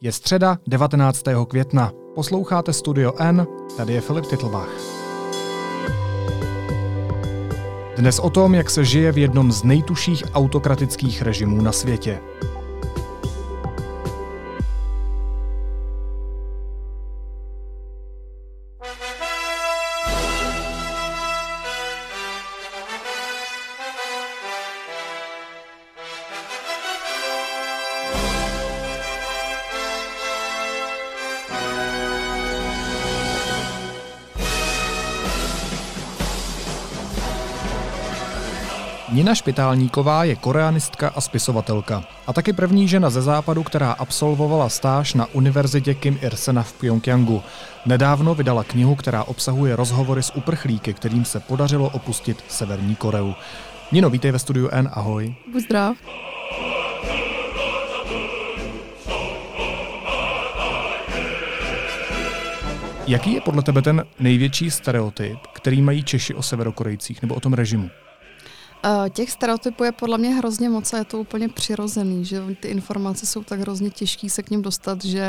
Je středa 19. května. Posloucháte Studio N, tady je Filip Titlbach. Dnes o tom, jak se žije v jednom z nejtuších autokratických režimů na světě. Nina Špitálníková je koreanistka a spisovatelka. A taky první žena ze západu, která absolvovala stáž na univerzitě Kim Il-sena v Pyongyangu. Nedávno vydala knihu, která obsahuje rozhovory s uprchlíky, kterým se podařilo opustit Severní Koreu. Nino, vítej ve studiu N, ahoj. Buď zdrav. Jaký je podle tebe ten největší stereotyp, který mají Češi o severokorejcích nebo o tom režimu? Těch stereotypů je podle mě hrozně moc a je to úplně přirozený, že ty informace jsou tak hrozně těžké se k ním dostat, že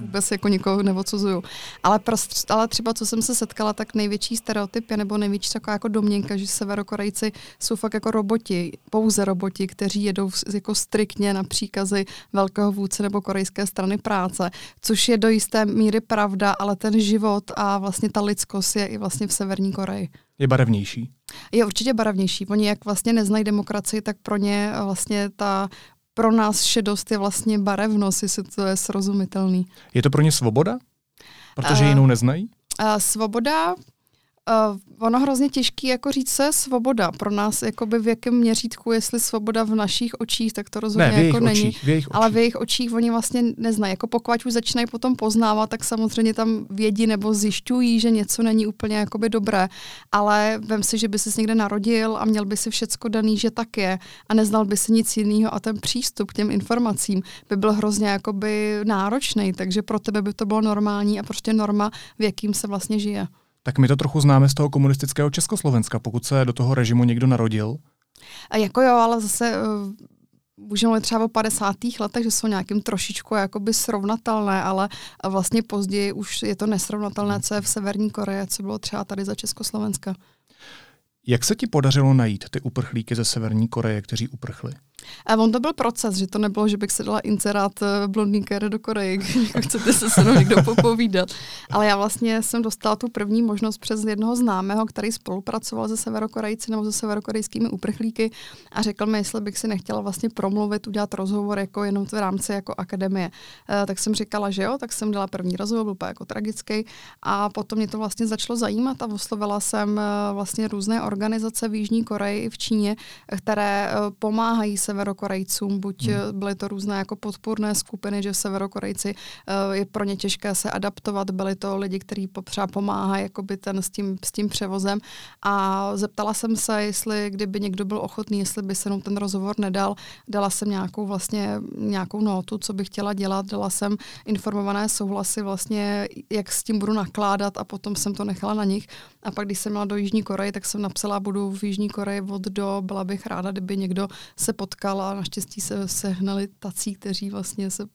vůbec jako nikoho neodsuzuju. Ale, prost, ale třeba, co jsem se setkala, tak největší stereotyp je, nebo největší taková jako domněnka, že severokorejci jsou fakt jako roboti, pouze roboti, kteří jedou jako striktně na příkazy velkého vůdce nebo korejské strany práce, což je do jisté míry pravda, ale ten život a vlastně ta lidskost je i vlastně v Severní Koreji. Je barevnější. Je určitě barevnější. Oni jak vlastně neznají demokracii, tak pro ně vlastně ta pro nás šedost je vlastně barevnost, jestli to je srozumitelný. Je to pro ně svoboda? Protože uh, jinou neznají? Uh, svoboda Uh, ono hrozně těžký jako říct se svoboda. Pro nás jakoby v jakém měřítku, jestli svoboda v našich očích, tak to rozhodně ne, jako není. Očích, v jejich ale v jejich očích oni vlastně neznají. Jako pokud už začínají potom poznávat, tak samozřejmě tam vědí nebo zjišťují, že něco není úplně jakoby dobré. Ale vem si, že by se někde narodil a měl by si všecko daný, že tak je a neznal by si nic jiného a ten přístup k těm informacím by byl hrozně jakoby náročný, takže pro tebe by to bylo normální a prostě norma, v jakým se vlastně žije. Tak my to trochu známe z toho komunistického Československa, pokud se do toho režimu někdo narodil. A jako jo, ale zase uh, můžeme mluvit třeba o 50. letech, že jsou nějakým trošičku jakoby srovnatelné, ale vlastně později už je to nesrovnatelné, co je v Severní Koreji, co bylo třeba tady za Československa. Jak se ti podařilo najít ty uprchlíky ze Severní Koreje, kteří uprchli? A on to byl proces, že to nebylo, že bych se dala incerát eh, blondý do Koreji, chcete se se mnou někdo popovídat. Ale já vlastně jsem dostala tu první možnost přes jednoho známého, který spolupracoval se severokorejci nebo se severokorejskými uprchlíky a řekl mi, jestli bych si nechtěla vlastně promluvit, udělat rozhovor jako jenom v rámci jako akademie. E, tak jsem říkala, že jo, tak jsem dala první rozhovor, byl jako tragický a potom mě to vlastně začalo zajímat a oslovila jsem eh, vlastně různé organizace v Jižní Koreji i v Číně, které pomáhají se severokorejcům, buď hmm. Eh, byly to různé jako podpůrné skupiny, že severokorejci uh, je pro ně těžké se adaptovat, byli to lidi, kteří třeba pomáhají jakoby ten s tím, s tím převozem. A zeptala jsem se, jestli kdyby někdo byl ochotný, jestli by se mnou ten rozhovor nedal, dala jsem nějakou vlastně nějakou notu, co bych chtěla dělat, dala jsem informované souhlasy vlastně, jak s tím budu nakládat a potom jsem to nechala na nich. A pak, když jsem měla do Jižní Koreje, tak jsem napsala, budu v Jižní Koreji od do, byla bych ráda, kdyby někdo se potkal a naštěstí se sehnali tací, kteří vlastně se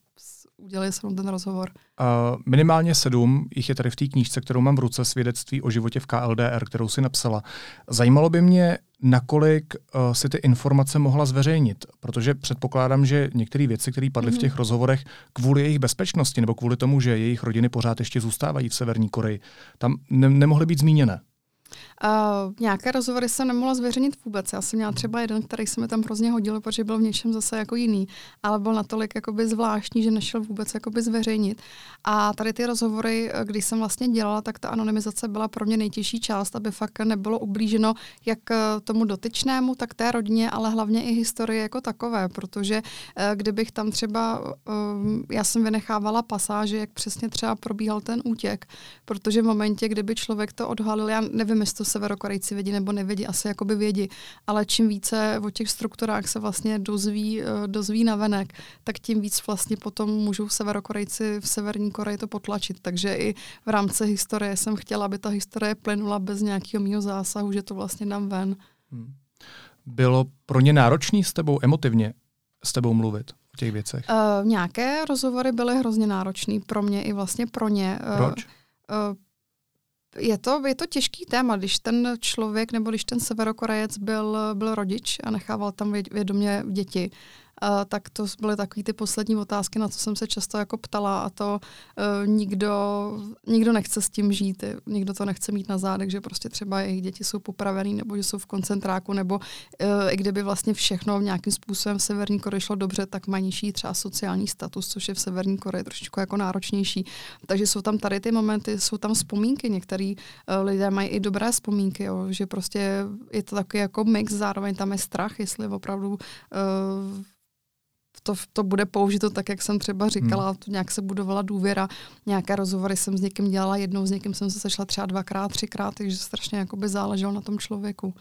udělali se ten rozhovor. Uh, minimálně sedm jich je tady v té knížce, kterou mám v ruce, svědectví o životě v KLDR, kterou si napsala. Zajímalo by mě, nakolik uh, si ty informace mohla zveřejnit, protože předpokládám, že některé věci, které padly mm-hmm. v mhm. těch rozhovorech kvůli jejich bezpečnosti nebo kvůli tomu, že jejich rodiny pořád ještě zůstávají v Severní Koreji, tam ne- nemohly být zmíněné. Uh, nějaké rozhovory jsem nemohla zveřejnit vůbec. Já jsem měla třeba jeden, který se mi tam hrozně hodil, protože byl v něčem zase jako jiný, ale byl natolik jakoby zvláštní, že nešel vůbec jakoby zveřejnit. A tady ty rozhovory, když jsem vlastně dělala, tak ta anonymizace byla pro mě nejtěžší část, aby fakt nebylo ublíženo jak tomu dotyčnému, tak té rodině, ale hlavně i historii jako takové, protože uh, kdybych tam třeba, uh, já jsem vynechávala pasáže, jak přesně třeba probíhal ten útěk, protože v momentě, kdyby člověk to odhalil, já nevím, jestli to severokorejci vědí nebo nevědí, asi jakoby vědí, ale čím více o těch strukturách se vlastně dozví, eh, dozví navenek, tak tím víc vlastně potom můžou severokorejci v Severní Koreji to potlačit. Takže i v rámci historie jsem chtěla, aby ta historie plynula bez nějakého mého zásahu, že to vlastně dám ven. Hmm. Bylo pro ně náročný s tebou emotivně s tebou mluvit? o těch věcech? Uh, nějaké rozhovory byly hrozně náročné pro mě i vlastně pro ně. Proč? Uh, uh, je to, je to těžký téma, když ten člověk nebo když ten severokorejec byl, byl rodič a nechával tam vědomě děti, Uh, tak to byly takové ty poslední otázky, na co jsem se často jako ptala a to uh, nikdo, nikdo nechce s tím žít, nikdo to nechce mít na zádech, že prostě třeba jejich děti jsou popravený nebo že jsou v koncentráku, nebo uh, i kdyby vlastně všechno nějakým způsobem v Severní Koreji šlo dobře, tak mají nižší třeba sociální status, což je v Severní Koreji trošičku jako náročnější. Takže jsou tam tady ty momenty, jsou tam vzpomínky, některý uh, lidé mají i dobré vzpomínky, jo, že prostě je to takový jako mix, zároveň tam je strach, jestli opravdu uh, to, to bude použito tak, jak jsem třeba říkala, hmm. nějak se budovala důvěra. Nějaké rozhovory jsem s někým dělala jednou, s někým jsem se sešla třeba dvakrát, třikrát, takže strašně jakoby záleželo na tom člověku.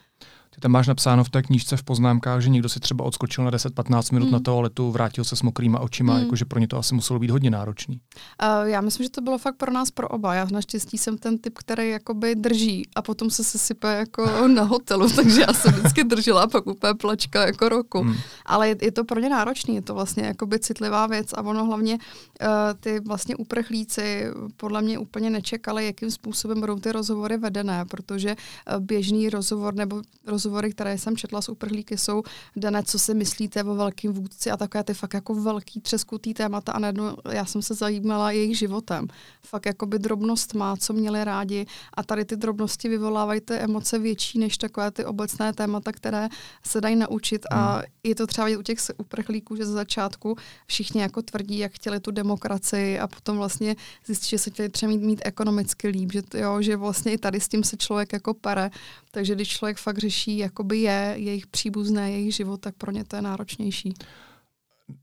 Ty tam máš napsáno v té knížce v poznámkách, že někdo si třeba odskočil na 10-15 minut mm. na toaletu, vrátil se s mokrýma očima, mm. jakože pro ně to asi muselo být hodně náročný. Uh, já myslím, že to bylo fakt pro nás, pro oba. Já naštěstí jsem ten typ, který jakoby drží a potom se sesype jako na hotelu, takže já jsem vždycky držela a pak úplně plačka jako roku. Mm. Ale je, je, to pro ně náročný, je to vlastně jakoby citlivá věc a ono hlavně uh, ty vlastně uprchlíci podle mě úplně nečekali, jakým způsobem budou ty rozhovory vedené, protože uh, běžný rozhovor nebo rozhovor rozhovory, které jsem četla z uprchlíky, jsou dané, co si myslíte o velkým vůdci a takové ty fakt jako velký třeskutý témata a najednou já jsem se zajímala jejich životem. Fakt jako by drobnost má, co měli rádi a tady ty drobnosti vyvolávají ty emoce větší než takové ty obecné témata, které se dají naučit a hmm. je to třeba u těch uprchlíků, že ze začátku všichni jako tvrdí, jak chtěli tu demokracii a potom vlastně zjistí, že se chtěli třeba mít, mít ekonomicky líp, že, jo, že vlastně i tady s tím se člověk jako pere. Takže když člověk fakt řeší jakoby je jejich příbuzné, jejich život, tak pro ně to je náročnější.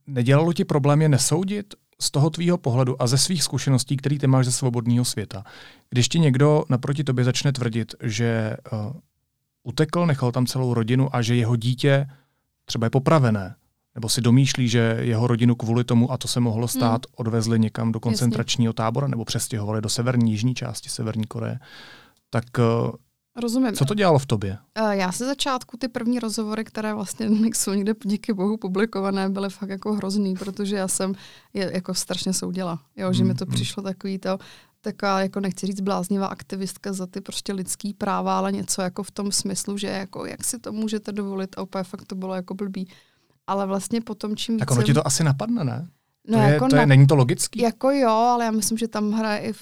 Nedělalo ti problém je nesoudit z toho tvýho pohledu a ze svých zkušeností, který ty máš ze svobodného světa? Když ti někdo naproti tobě začne tvrdit, že uh, utekl, nechal tam celou rodinu a že jeho dítě třeba je popravené, nebo si domýšlí, že jeho rodinu kvůli tomu, a to se mohlo stát, hmm. odvezli někam do koncentračního tábora nebo přestěhovali do severní, jižní části Severní Koreje, tak uh, Rozumím. Co to dělalo v tobě? Uh, já se začátku ty první rozhovory, které vlastně jsou někde díky bohu publikované, byly fakt jako hrozný, protože já jsem je jako strašně soudila. Jo, že mm, mi to mm. přišlo takový to, taková, jako nechci říct bláznivá aktivistka za ty prostě lidský práva, ale něco jako v tom smyslu, že jako jak si to můžete dovolit a úplně fakt to bylo jako blbý. Ale vlastně potom čím Tak ono ti to asi napadne, ne? No to, jako je, to je, není to logický? Jako jo, ale já myslím, že tam hraje i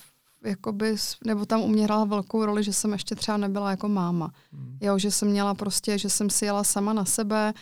jakoby, nebo tam u mě hrála velkou roli, že jsem ještě třeba nebyla jako máma. Hmm. Jo, že jsem měla prostě, že jsem si jela sama na sebe,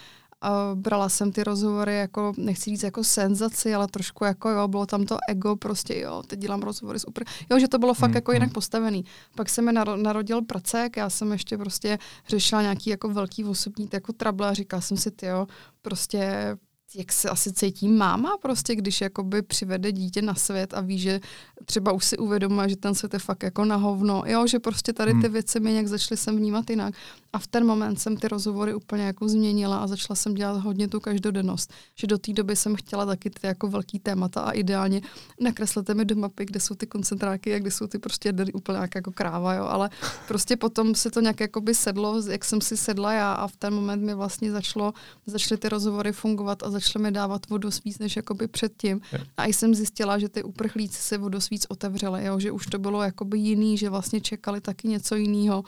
a brala jsem ty rozhovory jako, nechci říct jako senzaci, ale trošku jako jo, bylo tam to ego, prostě jo, teď dělám rozhovory s upr... Jo, že to bylo fakt hmm. jako jinak hmm. postavený. Pak se mi narodil pracek, já jsem ještě prostě řešila nějaký jako velký osobní jako trable a říkala jsem si, ty jo, prostě jak se asi cítí máma prostě, když jakoby přivede dítě na svět a ví, že třeba už si uvědomuje, že ten svět je fakt jako na hovno. Jo, že prostě tady ty hmm. věci mi nějak začaly sem vnímat jinak. A v ten moment jsem ty rozhovory úplně jako změnila a začala jsem dělat hodně tu každodennost. Že do té doby jsem chtěla taky ty jako velký témata a ideálně nakreslete mi do mapy, kde jsou ty koncentráky a kde jsou ty prostě jedy úplně jak jako kráva, jo. Ale prostě potom se to nějak jako by sedlo, jak jsem si sedla já a v ten moment mi vlastně začalo, začaly ty rozhovory fungovat a začaly mi dávat vodu víc než jakoby předtím. A jsem zjistila, že ty uprchlíci se vodu víc otevřeli, jo, že už to bylo jakoby jiný, že vlastně čekali taky něco jiného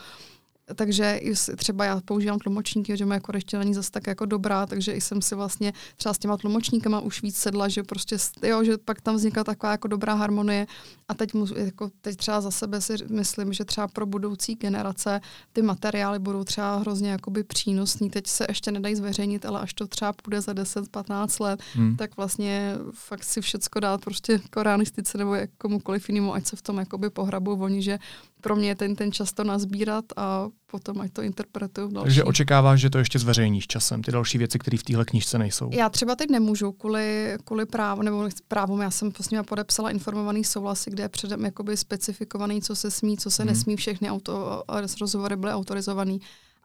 takže třeba já používám tlumočníky, že moje koreština není zase tak jako dobrá, takže i jsem si vlastně třeba s těma tlumočníkama už víc sedla, že prostě, jo, že pak tam vznikla taková jako dobrá harmonie a teď, mu, jako teď třeba za sebe si myslím, že třeba pro budoucí generace ty materiály budou třeba hrozně jakoby přínosní. Teď se ještě nedají zveřejnit, ale až to třeba půjde za 10-15 let, hmm. tak vlastně fakt si všecko dát prostě koreanistice nebo komukoliv jinému, ať se v tom jakoby pohrabu oni, že pro mě je ten, ten čas to nazbírat a potom ať to interpretuju další. Takže očekáváš, že to ještě zveřejníš časem, ty další věci, které v téhle knižce nejsou? Já třeba teď nemůžu kvůli, kvůli právu, nebo právům, já jsem s podepsala informovaný souhlasy, kde je předem jakoby specifikovaný, co se smí, co se hmm. nesmí, všechny auto, rozhovory byly autorizovaný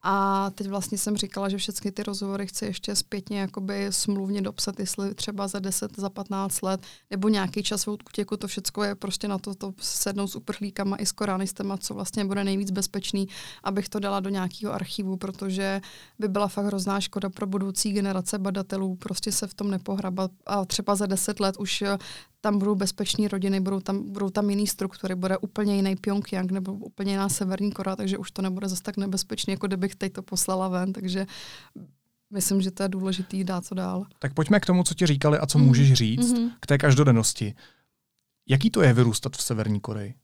A teď vlastně jsem říkala, že všechny ty rozhovory chci ještě zpětně jakoby smluvně dopsat, jestli třeba za 10, za 15 let, nebo nějaký časovou útěku, to všechno je prostě na to, to sednout s uprchlíkama i s koránistema, co vlastně bude nejvíc bezpečný, abych to dala do nějakého archivu, protože by byla fakt hrozná škoda pro budoucí generace badatelů prostě se v tom nepohrabat. A třeba za 10 let už tam budou bezpečné rodiny, budou tam, budou tam jiný struktury, bude úplně jiný Pyongyang nebo úplně jiná Severní Korea, takže už to nebude zase tak nebezpečné, jako kdybych teď to poslala ven, takže myslím, že to je důležité dát to dál. Tak pojďme k tomu, co ti říkali a co mm. můžeš říct, mm-hmm. k té každodennosti. Jaký to je vyrůstat v Severní Koreji?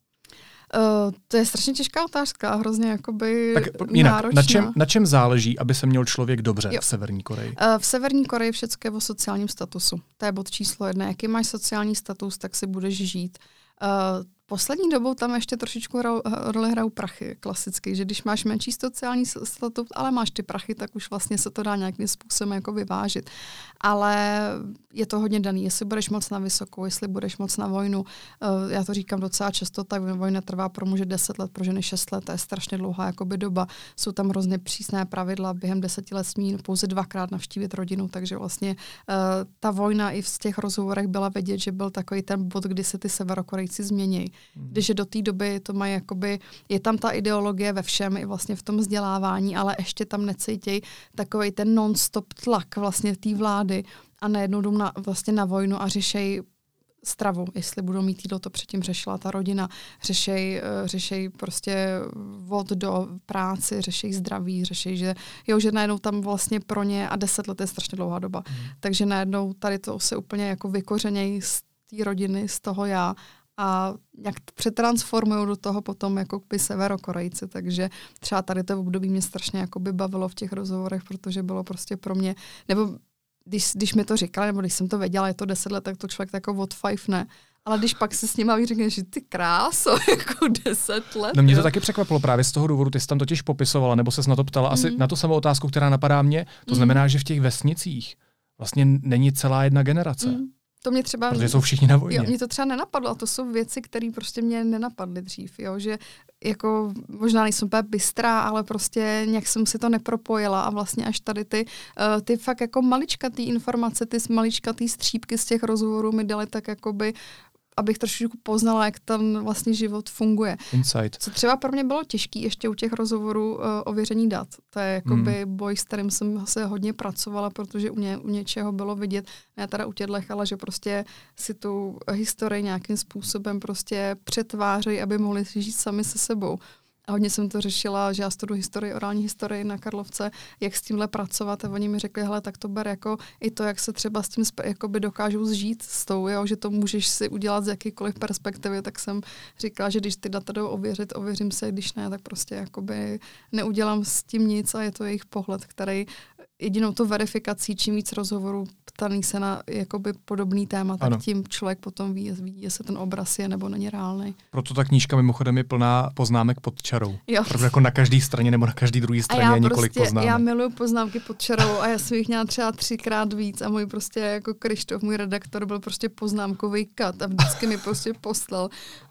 Uh, to je strašně těžká otázka, hrozně jakoby tak jinak, náročná. Na čem, na čem záleží, aby se měl člověk dobře jo. v Severní Koreji? Uh, v Severní Koreji všechno je o sociálním statusu. To je bod číslo jedna. Jaký máš sociální status, tak si budeš žít. Uh, Poslední dobou tam ještě trošičku roli hrajou prachy, klasicky, že když máš menší sociální statut, ale máš ty prachy, tak už vlastně se to dá nějakým způsobem jako vyvážit. Ale je to hodně daný, jestli budeš moc na vysokou, jestli budeš moc na vojnu. Uh, já to říkám docela často, tak vojna trvá pro muže 10 let, pro ženy 6 let, to je strašně dlouhá jakoby doba. Jsou tam hrozně přísné pravidla, během deseti let smí pouze dvakrát navštívit rodinu, takže vlastně uh, ta vojna i v těch rozhovorech byla vidět, že byl takový ten bod, kdy se ty severokorejci změní. Hmm. Když do té doby to mají jakoby, je tam ta ideologie ve všem, i vlastně v tom vzdělávání, ale ještě tam necítějí takový ten non-stop tlak vlastně té vlády a najednou jdou na, vlastně na vojnu a řešejí stravu, jestli budou mít jídlo, to předtím řešila ta rodina, řešej, eh, řešej prostě vod do práci, řešej zdraví, řešej, že jo, že najednou tam vlastně pro ně, a deset let je strašně dlouhá doba, mm. takže najednou tady to se úplně jako vykořenějí z té rodiny, z toho já a jak přetransformují do toho potom jako by severokorejci, takže třeba tady to období mě strašně jako by bavilo v těch rozhovorech, protože bylo prostě pro mě, nebo když, když mi to říkali, nebo když jsem to věděla, je to deset let, tak to člověk jako od five ne. Ale když pak se s nimi řekne, že ty kráso, jako deset let. No mě to jo. taky překvapilo právě z toho důvodu, ty jsi tam totiž popisovala, nebo se na to ptala, mm. asi na tu samou otázku, která napadá mě. To mm. znamená, že v těch vesnicích vlastně není celá jedna generace. Mm. To mě třeba... Protože jsou všichni na vojně. Jo, mě to třeba nenapadlo a to jsou věci, které prostě mě nenapadly dřív, jo, že jako možná nejsem úplně bystrá, ale prostě nějak jsem si to nepropojila a vlastně až tady ty, uh, ty fakt jako maličkatý informace, ty maličkatý střípky z těch rozhovorů mi dali tak jakoby abych trošičku poznala, jak ten vlastně život funguje. Insight. Co třeba pro mě bylo těžké ještě u těch rozhovorů uh, ověření dat. To je jakoby hmm. boj, s kterým jsem se hodně pracovala, protože u, ně, u něčeho bylo vidět, ne teda u těchto, ale že prostě si tu historii nějakým způsobem prostě přetvářejí, aby mohli žít sami se sebou. A hodně jsem to řešila, že já studuji historii, orální historii na Karlovce, jak s tímhle pracovat. A oni mi řekli, hele, tak to ber jako i to, jak se třeba s tím jakoby dokážou zžít s tou, jo, že to můžeš si udělat z jakýkoliv perspektivy, tak jsem říkala, že když ty data jdou ověřit, ověřím se, když ne, tak prostě jakoby neudělám s tím nic a je to jejich pohled, který jedinou to verifikací, čím víc rozhovorů ptaný se na jakoby podobný téma, tak ano. tím člověk potom ví, ví, jestli ten obraz je nebo není reálný. Proto ta knížka mimochodem je plná poznámek pod čarou. Jo. Protože jako na každé straně nebo na každé druhé straně je několik prostě, poznámek. Já miluju poznámky pod čarou a já jsem jich měla třeba třikrát víc a můj prostě jako Krištof, můj redaktor, byl prostě poznámkový kat a vždycky mi prostě poslal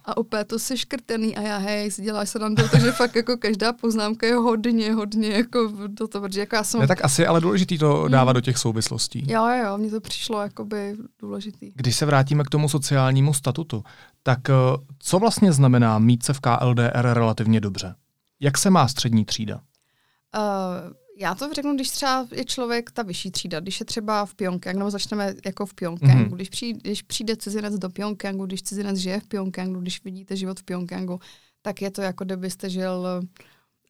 a úplně to se škrtený a já hej, si děláš se to, takže fakt jako každá poznámka je hodně, hodně jako do toho, protože jako já jsem... Ne, tak asi ale důležitý to dávat mm. do těch souvislostí. Jo, jo, mně to přišlo jakoby důležitý. Když se vrátíme k tomu sociálnímu statutu, tak eh, co vlastně znamená mít se v KLDR relativně dobře? Jak se má střední třída? Uh, já to řeknu, když třeba je člověk ta vyšší třída, když je třeba v Pyongyangu, nebo začneme jako v Pyongyangu, mm-hmm. když, přijde, když přijde cizinec do Pyongyangu, když cizinec žije v Pyongyangu, když vidíte život v Pyongyangu, tak je to jako kdybyste žil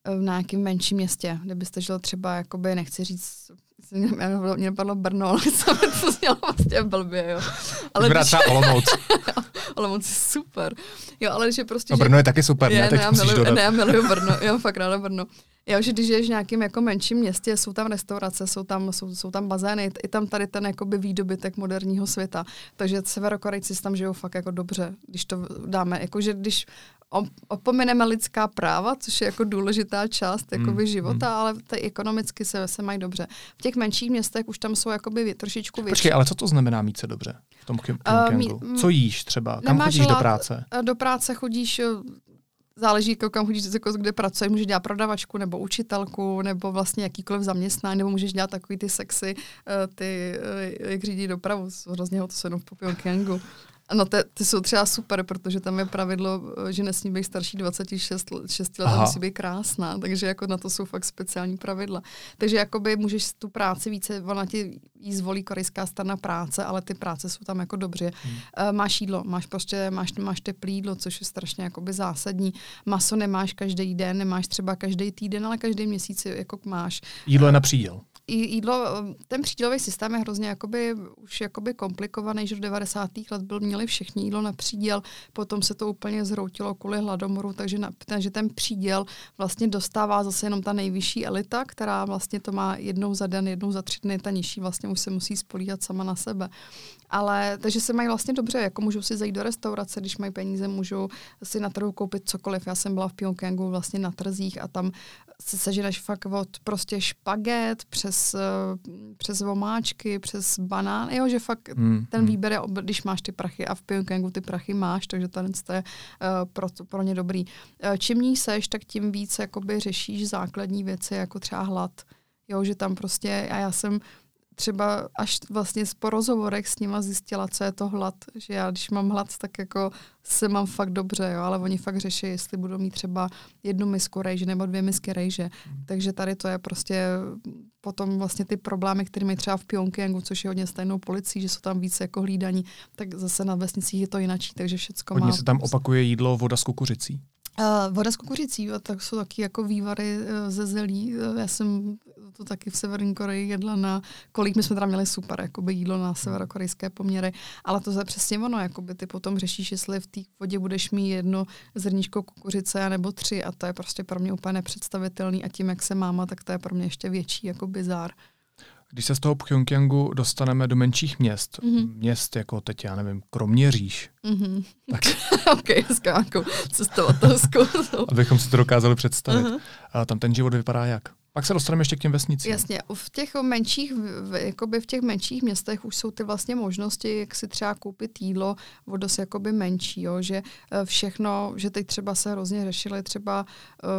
eh, v nějakém menším městě, kdybyste žil třeba, jakoby, nechci říct mě napadlo Brno, ale jsem to znělo vlastně blbě, jo. Ale když... Olomouc. Olomouc je super. Jo, ale že prostě... No, Brno je taky super, je, ne? Teď ne, já miluju, ne, já miluju Brno, jo, fakt ráda Brno. Jo, že když žiješ v nějakém jako menším městě, jsou tam restaurace, jsou tam, jsou, jsou tam bazény, i tam tady ten jakoby výdobytek moderního světa. Takže severokorejci tam žijou fakt jako dobře, když to dáme. Jakože když opomeneme lidská práva, což je jako důležitá část jakoby mm, života, mm. ale ty ekonomicky se, se mají dobře. V těch menších městech už tam jsou jakoby trošičku větší. Počkej, ale co to znamená mít se dobře v tom Pyongyangu? Uh, co jíš třeba? Kam chodíš do práce? Do práce chodíš záleží, kam chodíš, jako kde pracuješ, můžeš dělat prodavačku nebo učitelku, nebo vlastně jakýkoliv zaměstnání, nebo můžeš dělat takový ty sexy, eh, ty, eh, jak řídí dopravu, hrozně ho to se jenom v Pyongyangu. No ty, ty jsou třeba super, protože tam je pravidlo, eh, že nesmí být starší 26 6 let a musí být krásná, takže jako na to jsou fakt speciální pravidla. Takže jakoby můžeš tu práci více, ona ti jí zvolí korejská strana práce, ale ty práce jsou tam jako dobře. Hmm. Uh, máš jídlo, máš prostě, máš, máš teplý jídlo, což je strašně jakoby zásadní. Maso nemáš každý den, nemáš třeba každý týden, ale každý měsíc jako máš. Jídlo je na příděl jídlo, ten přídělový systém je hrozně jakoby, už jakoby komplikovaný, že v 90. let byl, měli všichni jídlo na příděl, potom se to úplně zhroutilo kvůli hladomoru, takže, na, takže ten příděl vlastně dostává zase jenom ta nejvyšší elita, která vlastně to má jednou za den, jednou za tři dny, ta nižší vlastně už se musí spolíhat sama na sebe. Ale takže se mají vlastně dobře, jako můžou si zajít do restaurace, když mají peníze, můžou si na trhu koupit cokoliv. Já jsem byla v Pyongyangu vlastně na trzích a tam se seženeš fakt od prostě špaget přes, eh, přes vomáčky, přes banán, jo, že fakt mm, ten mm. výběr je, když máš ty prachy a v Pyongyangu ty prachy máš, takže ten je uh, pro, pro ně dobrý. Uh, čím ní seš, tak tím víc jakoby řešíš základní věci, jako třeba hlad. Jo, že tam prostě, a já jsem třeba až vlastně po rozhovorech s nima zjistila, co je to hlad. Že já, když mám hlad, tak jako se mám fakt dobře, jo, ale oni fakt řeší, jestli budou mít třeba jednu misku rejže nebo dvě misky rejže. Mm. Takže tady to je prostě potom vlastně ty problémy, které mají třeba v Pyongyangu, což je hodně stejnou policií, že jsou tam více jako hlídaní, tak zase na vesnicích je to jinačí, takže všechno má... Hodně se tam opakuje jídlo voda s kukuřicí. Uh, voda s kukuřicí, tak jsou taky jako vývary uh, ze zelí. Uh, já jsem to taky v Severní Koreji jedla na kolik my jsme teda měli super jakoby jídlo na severokorejské poměry, ale to je přesně ono, jakoby ty potom řešíš, jestli v té vodě budeš mít jedno zrníčko kukuřice nebo tři a to je prostě pro mě úplně nepředstavitelný a tím, jak se máma, tak to je pro mě ještě větší jako bizár. Když se z toho Pyongyangu dostaneme do menších měst, mm-hmm. měst jako teď, já nevím, Kroměříž, mm-hmm. tak... ok, s nějakou cestovatelskou. Abychom si to dokázali představit. Uh-huh. A tam ten život vypadá jak? Pak se dostaneme ještě k těm vesnicím. Jasně, v těch menších, jakoby v těch menších městech už jsou ty vlastně možnosti, jak si třeba koupit jídlo o dost jakoby menší, jo, že eh, všechno, že teď třeba se hrozně řešily třeba uh,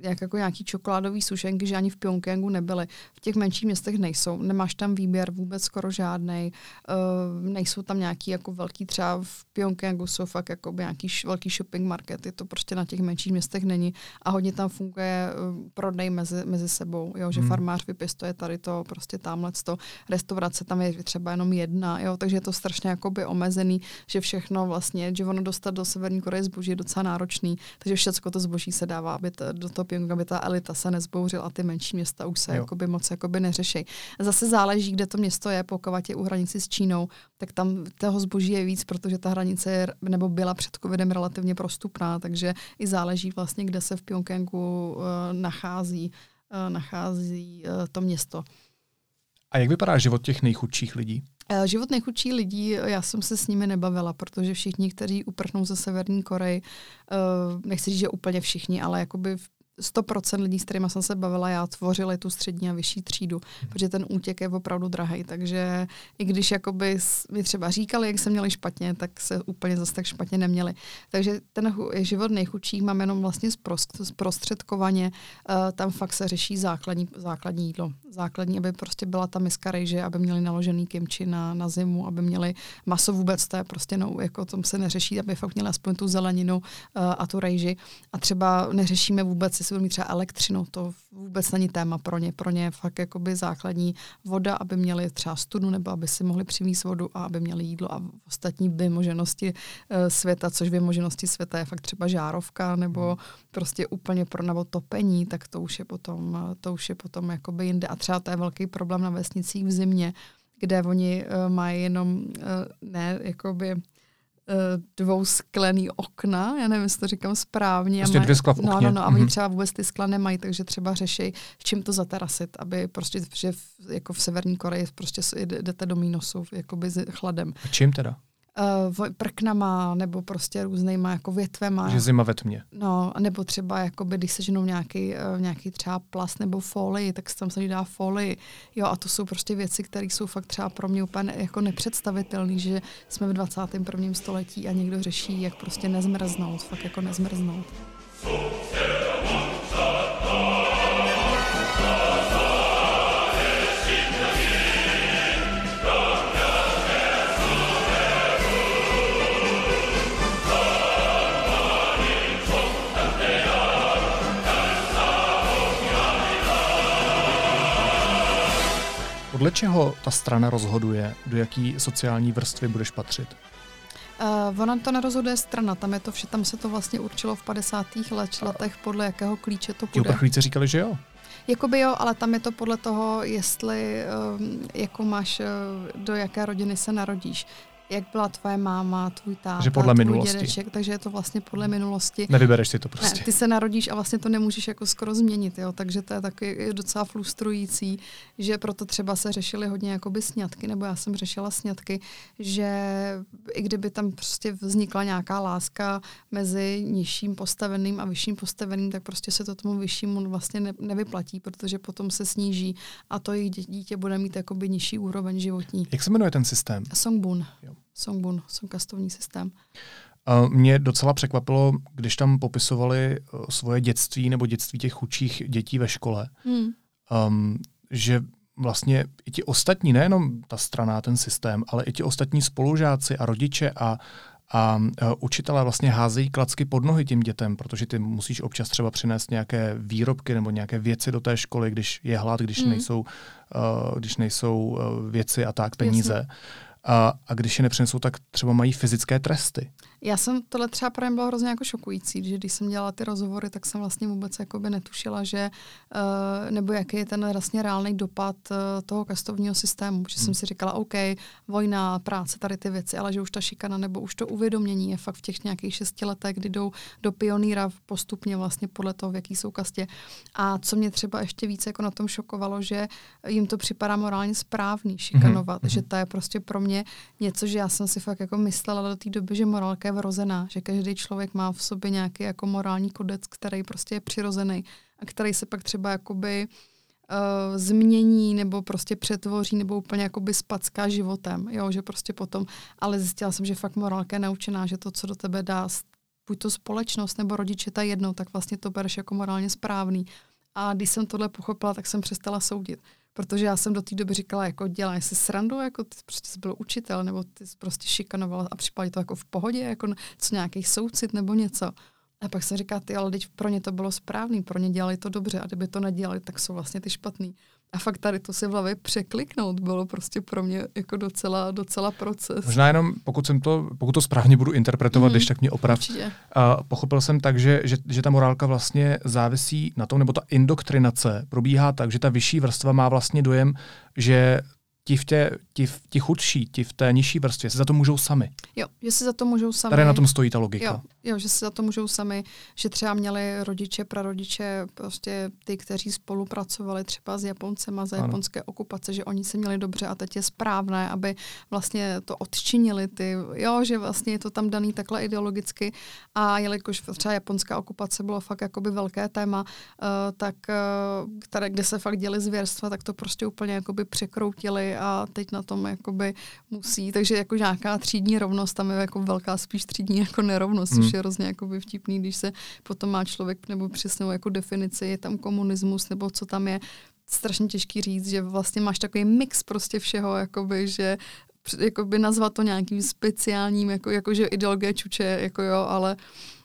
jak jako nějaký čokoládový sušenky, že ani v Pyongyangu nebyly. V těch menších městech nejsou, nemáš tam výběr vůbec skoro žádný, uh, eh, nejsou tam nějaký jako velký, třeba v Pyongyangu jsou fakt jako nějaký velký shopping market, je to prostě na těch menších městech není a hodně tam funguje uh, prodej mezi, mezi sebou, jo, že hmm. farmář vypěstuje tady to, prostě tamhle to, restaurace tam je třeba jenom jedna, jo, takže je to strašně jakoby omezený, že všechno vlastně, že ono dostat do Severní Koreje zboží je docela náročný, takže všechno to zboží se dává, aby to, do toho Pyongyang, aby ta elita se nezbouřila a ty menší města už se jakoby moc jakoby neřeší. Zase záleží, kde to město je, pokud je u hranici s Čínou, tak tam toho zboží je víc, protože ta hranice je, nebo byla před covidem relativně prostupná, takže i záleží vlastně, kde se v Pyongyangu uh, nachází. Eh, nachází eh, to město. A jak vypadá život těch nejchudších lidí? Eh, život nejchudších lidí, já jsem se s nimi nebavila, protože všichni, kteří uprchnou ze Severní Koreji, nechci říct, že úplně všichni, ale jakoby 100% lidí, s kterými jsem se bavila, já tvořili tu střední a vyšší třídu, protože ten útěk je opravdu drahý. Takže i když jakoby mi třeba říkali, jak se měli špatně, tak se úplně zase tak špatně neměli. Takže ten život nejchudších mám jenom vlastně zprostředkovaně. Uh, tam fakt se řeší základní, základní jídlo. Základní, aby prostě byla ta miska rejže, aby měli naložený kimči na, na zimu, aby měli maso vůbec, to je prostě no, jako tom se neřeší, aby fakt měli aspoň tu zeleninu uh, a tu rejži. A třeba neřešíme vůbec, jestli budou mít třeba elektřinu, to vůbec není téma pro ně. Pro ně je fakt jakoby základní voda, aby měli třeba studu nebo aby si mohli přivést vodu a aby měli jídlo a ostatní vymoženosti uh, světa, což vymoženosti světa je fakt třeba žárovka nebo hmm. prostě úplně pro nebo topení, tak to už je potom, to už je potom jakoby jinde. A třeba to je velký problém na vesnicích v zimě, kde oni uh, mají jenom, uh, ne, jakoby Eh, dvou sklený okna, já nevím, jestli to říkám správně. Prostě dvě skla v okně. No, no, no, a oni mm-hmm. třeba vůbec ty skla nemají, takže třeba řeší, čím to zaterasit, aby prostě, že v, jako v Severní Koreji prostě jdete do mínusu, jakoby s chladem. A čím teda? Uh, prknama nebo prostě různýma jako větvema. Že zima ve tmě. No, nebo třeba jakoby, když seženou nějaký, uh, nějaký třeba plast nebo folii, tak se tam se dá folii. Jo, a to jsou prostě věci, které jsou fakt třeba pro mě úplně jako nepředstavitelné, že jsme v 21. století a někdo řeší, jak prostě nezmrznout, fakt jako nezmrznout. Podle čeho ta strana rozhoduje, do jaký sociální vrstvy budeš patřit? Uh, ona to nerozhoduje strana, tam je to vše, tam se to vlastně určilo v 50. let, letech, podle jakého klíče to bude. Ti říkali, že jo? Jakoby jo, ale tam je to podle toho, jestli um, jako máš, uh, do jaké rodiny se narodíš jak byla tvoje máma, tvůj táta, že podle tvůj minulosti. dědeček, takže je to vlastně podle minulosti. Nevybereš si to prostě. Ne, ty se narodíš a vlastně to nemůžeš jako skoro změnit, jo, takže to je taky docela frustrující, že proto třeba se řešily hodně jakoby sňatky, nebo já jsem řešila sňatky, že i kdyby tam prostě vznikla nějaká láska mezi nižším postaveným a vyšším postaveným, tak prostě se to tomu vyššímu vlastně ne, nevyplatí, protože potom se sníží a to jejich dítě bude mít jakoby nižší úroveň životní. Jak se jmenuje ten systém? Songbun. Jo. Songbun, songkastovní systém. Mě docela překvapilo, když tam popisovali eh, svoje dětství nebo dětství těch chudších dětí ve škole, hmm. um, že vlastně i ti ostatní, nejenom ta strana, ten systém, ale i ti ostatní spolužáci a rodiče a, a, a učitelé vlastně házejí klacky pod nohy tím dětem, protože ty musíš občas třeba přinést nějaké výrobky nebo nějaké věci do té školy, když je hlad, když hmm. nejsou, uh, když nejsou věci a tak, peníze. Jasně. A, a když je nepřinesou, tak třeba mají fyzické tresty. Já jsem tohle třeba pro ně bylo hrozně jako šokující, že když jsem dělala ty rozhovory, tak jsem vlastně vůbec jakoby netušila, že uh, nebo jaký je ten vlastně reálný dopad uh, toho kastovního systému. Že hmm. jsem si říkala, OK, vojna, práce, tady ty věci, ale že už ta šikana nebo už to uvědomění je fakt v těch nějakých šesti letech, kdy jdou do pionýra postupně vlastně podle toho, v jaký jsou kastě. A co mě třeba ještě více jako na tom šokovalo, že jim to připadá morálně správný šikanovat, hmm. že to je prostě pro mě něco, že já jsem si fakt jako myslela do té doby, že morálka vrozená, že každý člověk má v sobě nějaký jako morální kodec, který prostě je přirozený a který se pak třeba jakoby uh, změní nebo prostě přetvoří nebo úplně jakoby spacká životem, jo, že prostě potom, ale zjistila jsem, že fakt morálka je naučená, že to, co do tebe dá buď to společnost nebo rodiče ta jedno, tak vlastně to bereš jako morálně správný. A když jsem tohle pochopila, tak jsem přestala soudit. Protože já jsem do té doby říkala, jako děláš si srandu, jako ty prostě jsi byl učitel, nebo ty jsi prostě šikanoval a připadá to jako v pohodě, jako co nějaký soucit nebo něco. A pak jsem říká, ty, ale teď pro ně to bylo správný, pro ně dělali to dobře a kdyby to nedělali, tak jsou vlastně ty špatný. A fakt tady to si v hlavě překliknout bylo prostě pro mě jako docela, docela proces. Možná jenom, pokud, jsem to, pokud to správně budu interpretovat, mm, když tak mě oprav. Uh, pochopil jsem tak, že, že, že ta morálka vlastně závisí na tom, nebo ta indoktrinace probíhá tak, že ta vyšší vrstva má vlastně dojem, že ti, v tě, ti, v, ti chudší, ti v té nižší vrstvě si za to můžou sami. Jo, že si za to můžou sami. Tady na tom stojí ta logika. Jo, jo, že si za to můžou sami, že třeba měli rodiče, prarodiče, prostě ty, kteří spolupracovali třeba s Japoncema za ano. japonské okupace, že oni se měli dobře a teď je správné, aby vlastně to odčinili ty, jo, že vlastně je to tam daný takhle ideologicky a jelikož třeba japonská okupace bylo fakt jakoby velké téma, uh, tak uh, které, kde se fakt děli zvěrstva, tak to prostě úplně jakoby překroutili a teď na tom jakoby musí, takže jako nějaká třídní rovnost, tam je jako velká spíš třídní jako nerovnost, hmm. což je hrozně jakoby vtipný, když se potom má člověk nebo přesnou jako definici, je tam komunismus nebo co tam je, strašně těžký říct, že vlastně máš takový mix prostě všeho, jakoby, že jakoby nazvat to nějakým speciálním, jako, jako že ideologie čuče, jako jo, ale uh,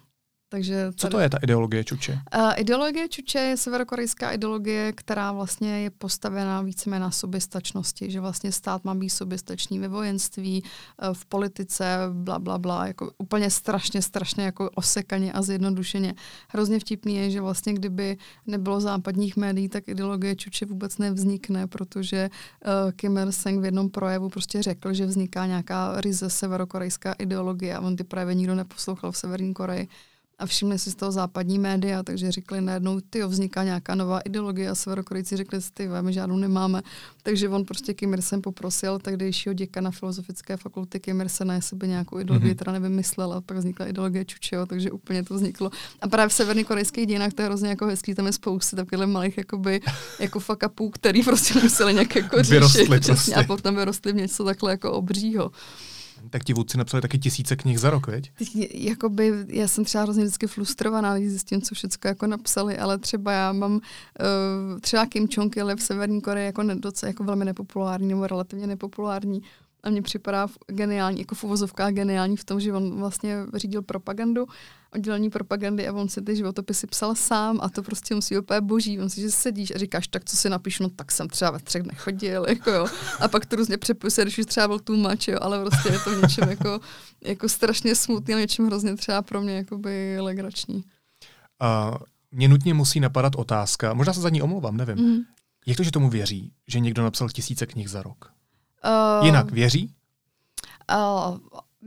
takže tady... Co to je ta ideologie Čuče? Uh, ideologie Čuče je severokorejská ideologie, která vlastně je postavená víceméně na soběstačnosti, že vlastně stát má být soběstačný ve vojenství, uh, v politice, bla, bla, bla, jako úplně strašně, strašně jako osekaně a zjednodušeně. Hrozně vtipný je, že vlastně kdyby nebylo západních médií, tak ideologie Čuče vůbec nevznikne, protože uh, Kim Il-sung v jednom projevu prostě řekl, že vzniká nějaká ryze severokorejská ideologie a on ty projevy nikdo neposlouchal v Severní Koreji a všimli si z toho západní média, takže řekli najednou, ty vzniká nějaká nová ideologie a severokorejci řekli, ty my žádnou nemáme. Takže on prostě Kim Il-sung poprosil tehdejšího děkana filozofické fakulty Kim Il-suna, jestli by nějakou ideologii mm-hmm. teda nevymyslel a pak vznikla ideologie Čučeho, takže úplně to vzniklo. A právě v severní korejských dějinách to je hrozně jako hezký, tam je spousty takových malých jakoby, jako fuck upů, který prostě museli nějak jako řešit. Prostě. A potom vyrostli v něco takhle jako obřího. Tak ti vůdci napsali taky tisíce knih za rok, veď? Jakoby, já jsem třeba hrozně vždycky frustrovaná, když zjistím, co všechno jako napsali, ale třeba já mám uh, třeba Kim Jong-il v Severní Koreji jako, jako velmi nepopulární nebo relativně nepopulární a mně připadá geniální, jako v uvozovkách geniální v tom, že on vlastně řídil propagandu, oddělení propagandy a on si ty životopisy psal sám a to prostě musí úplně boží. On si, že sedíš a říkáš, tak co si napíšu, no tak jsem třeba ve třech nechodil, jako jo. A pak to různě přepisuje, když už třeba byl tlumač, jo, ale prostě je to v něčem jako, jako strašně smutný a něčem hrozně třeba pro mě jakoby legrační. Uh, mě nutně musí napadat otázka, možná se za ní omlouvám, nevím. Mm. Jak to, že tomu věří, že někdo napsal tisíce knih za rok? Uh, Jinak věří? Uh,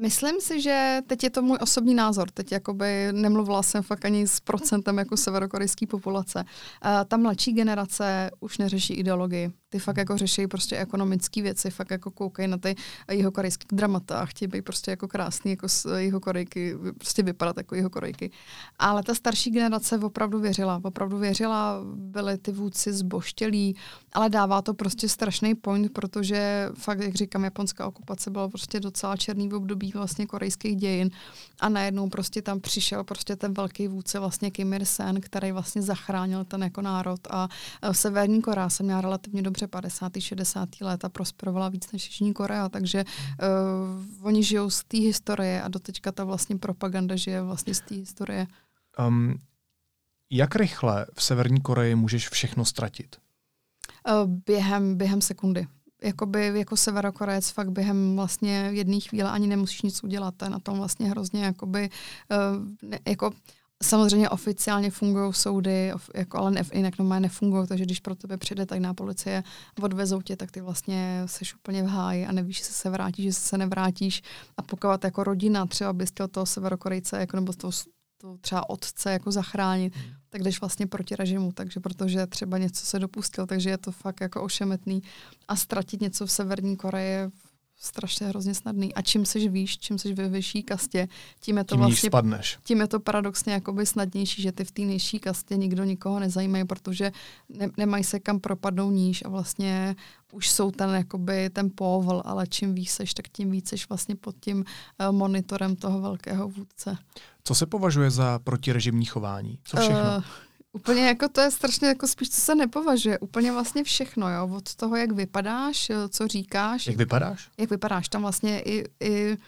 Myslím si, že teď je to můj osobní názor. Teď jakoby nemluvila jsem fakt ani s procentem jako severokorejské populace. Uh, ta mladší generace už neřeší ideologii ty fakt jako řeší prostě ekonomické věci, fakt jako koukají na ty jeho korejské dramata a chtějí být prostě jako krásný jako jeho korejky, prostě vypadat jako jeho korejky. Ale ta starší generace opravdu věřila, opravdu věřila, byly ty vůdci zboštělí, ale dává to prostě strašný point, protože fakt, jak říkám, japonská okupace byla prostě docela černý v období vlastně korejských dějin a najednou prostě tam přišel prostě ten velký vůdce vlastně Kim Il-sen, který vlastně zachránil ten jako národ a Severní Korea se měla relativně dobře dobře 50. 60. let a prosperovala víc než Jižní Korea, takže uh, oni žijou z té historie a doteďka ta vlastně propaganda žije vlastně z té historie. Um, jak rychle v Severní Koreji můžeš všechno ztratit? Uh, během, během sekundy. Jakoby jako severokorejec fakt během vlastně jedné chvíle ani nemusíš nic udělat. To je na tom vlastně hrozně jakoby, uh, ne, jako Samozřejmě oficiálně fungují soudy, jako, ale ne, jinak normálně nefungují, takže když pro tebe přijde tajná policie, odvezou tě, tak ty vlastně seš úplně v háji a nevíš, jestli se vrátíš, jestli se nevrátíš. A pokud jako rodina třeba bys chtěl toho severokorejce, jako, nebo toho, toho třeba otce jako zachránit, hmm. tak jdeš vlastně proti režimu, takže protože třeba něco se dopustil, takže je to fakt jako ošemetný. A ztratit něco v Severní Koreji strašně hrozně snadný. A čím seš výš, čím seš ve vyšší kastě, tím je to tím vlastně, spadneš. tím je to paradoxně jakoby snadnější, že ty v té nejší kastě nikdo nikoho nezajímají, protože ne, nemají se kam propadnout níž a vlastně už jsou ten, jakoby, ten povol, ale čím víc seš, tak tím víc seš vlastně pod tím uh, monitorem toho velkého vůdce. Co se považuje za protirežimní chování? Co všechno? Uh, Úplně jako to je strašně jako spíš, co se nepovažuje. Úplně vlastně všechno, jo. Od toho, jak vypadáš, co říkáš. Jak vypadáš? Jak vypadáš. Tam vlastně i, i,